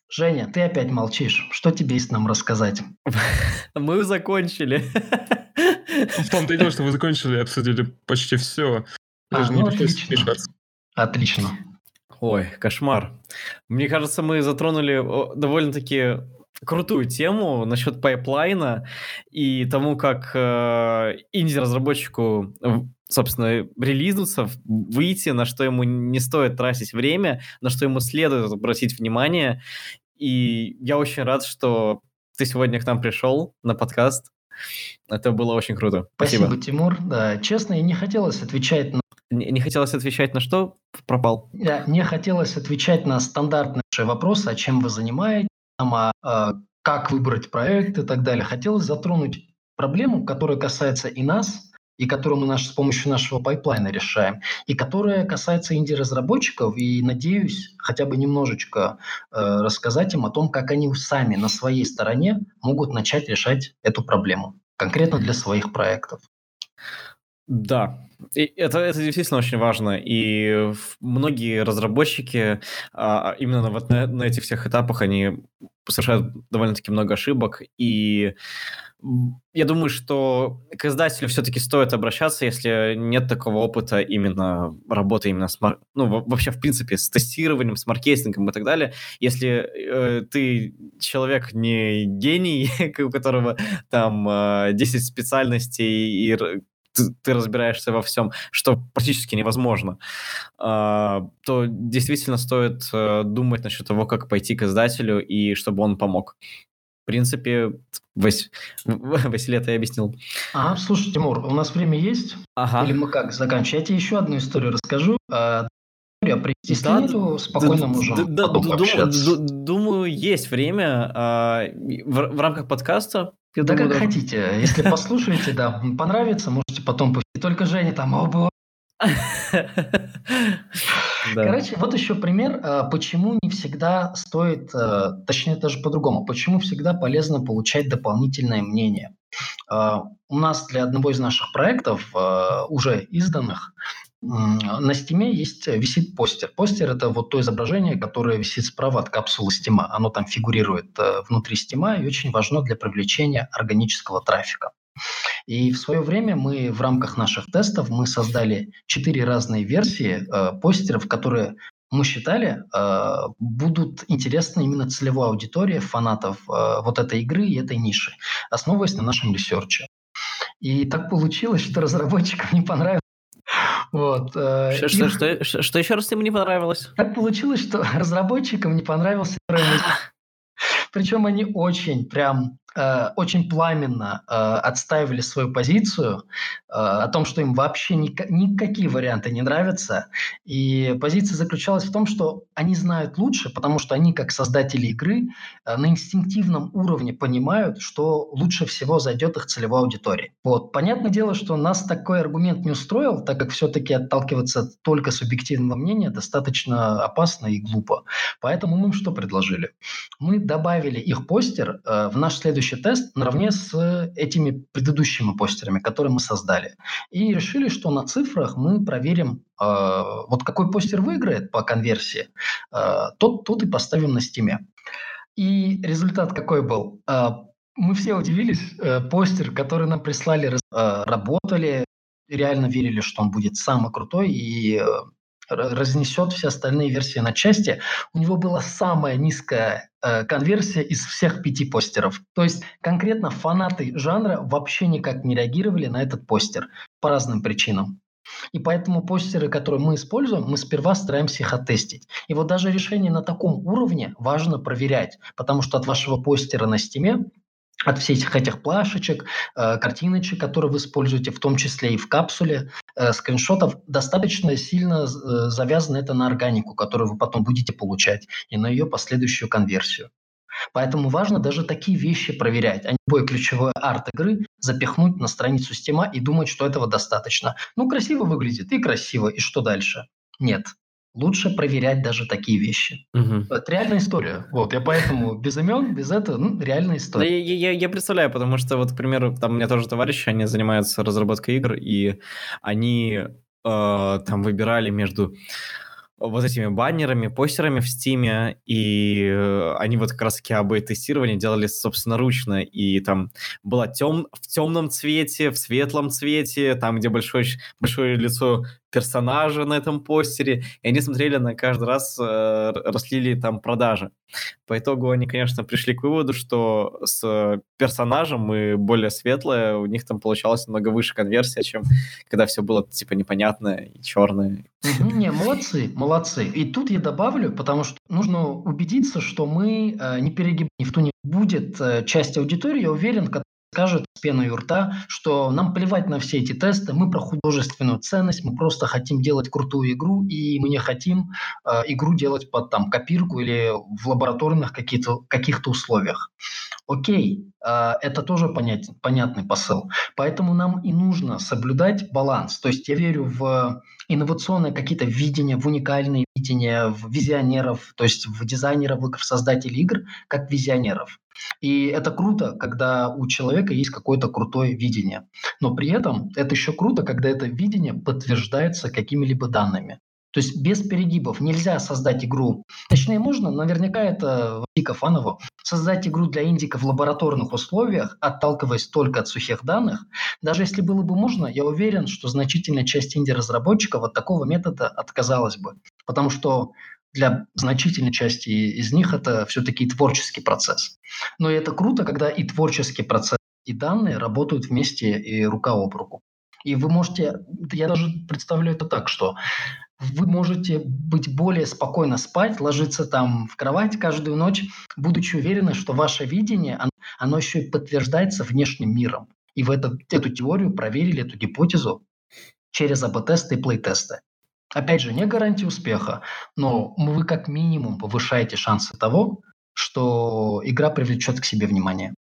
[SPEAKER 3] Женя, ты опять молчишь. Что тебе есть нам рассказать?
[SPEAKER 2] Мы закончили.
[SPEAKER 1] В том-то и дело, что вы закончили и обсудили почти все. Даже а, не ну,
[SPEAKER 3] отлично. Отлично.
[SPEAKER 2] Ой, кошмар. Мне кажется, мы затронули довольно-таки крутую тему насчет пайплайна и тому, как э, инди-разработчику, собственно, релизнуться, выйти, на что ему не стоит тратить время, на что ему следует обратить внимание. И я очень рад, что ты сегодня к нам пришел на подкаст. Это было очень круто.
[SPEAKER 3] Спасибо, Спасибо Тимур. Да, честно, и не хотелось отвечать на
[SPEAKER 2] не, не хотелось отвечать на что? Пропал.
[SPEAKER 3] Да, не хотелось отвечать на стандартные вопросы, а чем вы занимаетесь, а, а как выбрать проект и так далее. Хотелось затронуть проблему, которая касается и нас, и которую мы наш, с помощью нашего пайплайна решаем, и которая касается инди-разработчиков, и надеюсь хотя бы немножечко э, рассказать им о том, как они сами на своей стороне могут начать решать эту проблему, конкретно для своих проектов.
[SPEAKER 2] Да, и это, это действительно очень важно, и многие разработчики а, именно вот на, на этих всех этапах они совершают довольно-таки много ошибок, и я думаю, что к издателю все-таки стоит обращаться, если нет такого опыта именно работы именно с, ну, вообще, в принципе, с тестированием, с маркетингом и так далее. Если э, ты человек не гений, у которого там э, 10 специальностей и ты, ты разбираешься во всем, что практически невозможно, э, то действительно стоит э, думать насчет того, как пойти к издателю и чтобы он помог принципе, Вась... Василий это и объяснил.
[SPEAKER 3] А, слушай, Тимур, у нас время есть?
[SPEAKER 2] Ага.
[SPEAKER 3] Или мы как, заканчиваем? Я тебе еще одну историю расскажу. А, если да, нету, спокойно да, можем да,
[SPEAKER 2] думаю, думаю, есть время а, в, в рамках подкаста.
[SPEAKER 3] Я да думаю, как даже... хотите. Если послушаете, да, понравится, можете потом... Только Женя там, о, Короче, вот еще пример, э, почему не всегда стоит, э, точнее даже по-другому, почему всегда полезно получать дополнительное мнение. Э, у нас для одного из наших проектов, уже изданных, на стиме есть, висит постер. Постер – это вот то изображение, которое висит справа от капсулы стима. Оно там фигурирует внутри стима и очень важно для привлечения органического трафика. И в свое время мы в рамках наших тестов мы создали четыре разные версии э, постеров, которые мы считали, э, будут интересны именно целевой аудитории фанатов э, вот этой игры и этой ниши, основываясь на нашем ресерче. И так получилось, что разработчикам не понравилось.
[SPEAKER 2] Вот, э, что, что, что, что, что еще раз им не понравилось?
[SPEAKER 3] Так получилось, что разработчикам не понравился Причем они очень прям очень пламенно э, отстаивали свою позицию э, о том, что им вообще ни, никакие варианты не нравятся. И позиция заключалась в том, что они знают лучше, потому что они, как создатели игры, э, на инстинктивном уровне понимают, что лучше всего зайдет их целевой аудитории. Вот. Понятное дело, что нас такой аргумент не устроил, так как все-таки отталкиваться только субъективного мнения достаточно опасно и глупо. Поэтому мы что предложили? Мы добавили их постер э, в наш следующий следующий тест наравне с этими предыдущими постерами, которые мы создали. И решили, что на цифрах мы проверим, э, вот какой постер выиграет по конверсии, э, тот, тот и поставим на стиме. И результат какой был? Э, мы все удивились, э, постер, который нам прислали, э, работали, реально верили, что он будет самый крутой, и э, разнесет все остальные версии на части. У него была самая низкая э, конверсия из всех пяти постеров. То есть конкретно фанаты жанра вообще никак не реагировали на этот постер по разным причинам. И поэтому постеры, которые мы используем, мы сперва стараемся их оттестить. И вот даже решение на таком уровне важно проверять, потому что от вашего постера на стиме от всех этих плашечек, э, картиночек, которые вы используете, в том числе и в капсуле, э, скриншотов, достаточно сильно э, завязано это на органику, которую вы потом будете получать, и на ее последующую конверсию. Поэтому важно даже такие вещи проверять, а не любой ключевой арт игры запихнуть на страницу стима и думать, что этого достаточно. Ну, красиво выглядит и красиво, и что дальше? Нет. Лучше проверять даже такие вещи. Угу. Это реальная история. Вот, я поэтому без имен, без этого, ну, реальная история.
[SPEAKER 2] Да, я, я, я представляю, потому что, вот, к примеру, там у меня тоже товарищи, они занимаются разработкой игр, и они э, там выбирали между вот этими баннерами, постерами в Стиме, и они вот как раз-таки АБ-тестирование делали собственноручно, и там было тем, в темном цвете, в светлом цвете, там, где большое, большое лицо персонажа на этом постере, и они смотрели на каждый раз, э, рослили там продажи. По итогу они, конечно, пришли к выводу, что с персонажем и более светлое у них там получалась намного выше конверсия, чем когда все было типа непонятное и черное.
[SPEAKER 3] Не, молодцы, молодцы. И тут я добавлю, потому что нужно убедиться, что мы э, не перегибаем, в ту не будет э, часть аудитории, я уверен, скажет с пеной у рта, что нам плевать на все эти тесты, мы про художественную ценность, мы просто хотим делать крутую игру, и мы не хотим э, игру делать под там копирку или в лабораторных каких-то каких условиях. Окей, э, это тоже понять, понятный посыл. Поэтому нам и нужно соблюдать баланс. То есть я верю в инновационные какие-то видения, в уникальные видение, в визионеров, то есть в дизайнеров, в создателей игр, как визионеров. И это круто, когда у человека есть какое-то крутое видение. Но при этом это еще круто, когда это видение подтверждается какими-либо данными. То есть без перегибов нельзя создать игру. Точнее, можно, наверняка это дико фаново, создать игру для индика в лабораторных условиях, отталкиваясь только от сухих данных. Даже если было бы можно, я уверен, что значительная часть инди-разработчиков от такого метода отказалась бы. Потому что для значительной части из них это все-таки творческий процесс. Но это круто, когда и творческий процесс, и данные работают вместе и рука об руку. И вы можете, я даже представляю это так, что вы можете быть более спокойно спать, ложиться там в кровать каждую ночь, будучи уверены, что ваше видение, оно, оно еще и подтверждается внешним миром. И в это, эту теорию проверили, эту гипотезу через АБ-тесты и плей-тесты. Опять же, не гарантия успеха, но вы как минимум повышаете шансы того, что игра привлечет к себе внимание.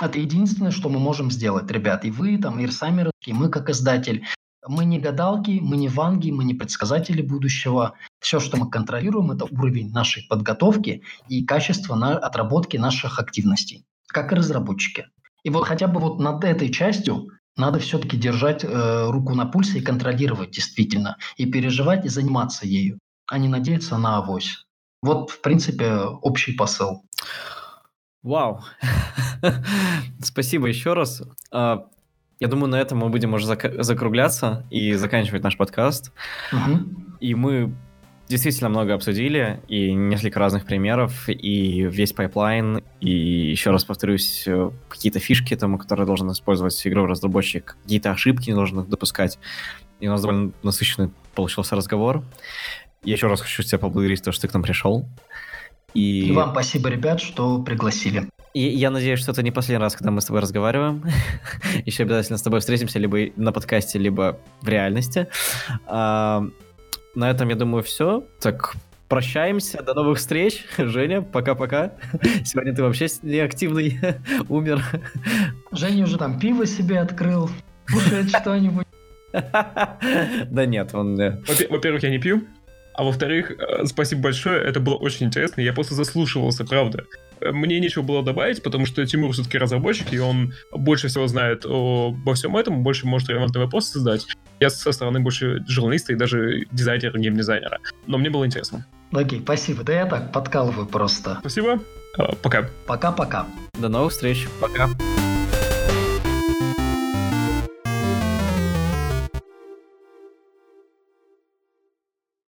[SPEAKER 3] Это единственное, что мы можем сделать, ребят. И вы, там, и сами, и мы как издатель. Мы не гадалки, мы не ванги, мы не предсказатели будущего. Все, что мы контролируем, это уровень нашей подготовки и качество на отработки наших активностей, как и разработчики. И вот хотя бы вот над этой частью надо все-таки держать э, руку на пульсе и контролировать действительно, и переживать, и заниматься ею, а не надеяться на авось. Вот, в принципе, общий посыл.
[SPEAKER 2] Вау. Спасибо еще раз. А, я думаю, на этом мы будем уже зак- закругляться и заканчивать наш подкаст. Угу. И мы действительно много обсудили, и несколько разных примеров, и весь пайплайн, и еще раз повторюсь, э, какие-то фишки, там, которые должен использовать игровой разработчик, какие-то ошибки не должен допускать. И у нас довольно насыщенный получился разговор. Я еще раз хочу тебя поблагодарить, то, что ты к нам пришел.
[SPEAKER 3] И... и вам спасибо, ребят, что пригласили.
[SPEAKER 2] И я надеюсь, что это не последний раз, когда мы с тобой разговариваем. Еще обязательно с тобой встретимся либо на подкасте, либо в реальности. На этом, я думаю, все. Так, прощаемся. До новых встреч. Женя, пока-пока. Сегодня ты вообще неактивный, умер.
[SPEAKER 3] Женя уже там пиво себе открыл. Кушает что-нибудь.
[SPEAKER 2] Да нет, он... Э,
[SPEAKER 1] во-первых, я не пью. А во-вторых, э, спасибо большое, это было очень интересно, я просто заслушивался, правда. Мне нечего было добавить, потому что Тимур все-таки разработчик, и он больше всего знает обо всем этом, больше может релевантные вопросы создать. Я со стороны больше журналиста и даже дизайнера, геймдизайнера. Но мне было интересно.
[SPEAKER 3] Окей, спасибо. Да я так подкалываю просто.
[SPEAKER 1] Спасибо. Э, пока.
[SPEAKER 3] Пока-пока.
[SPEAKER 2] До новых встреч.
[SPEAKER 1] Пока.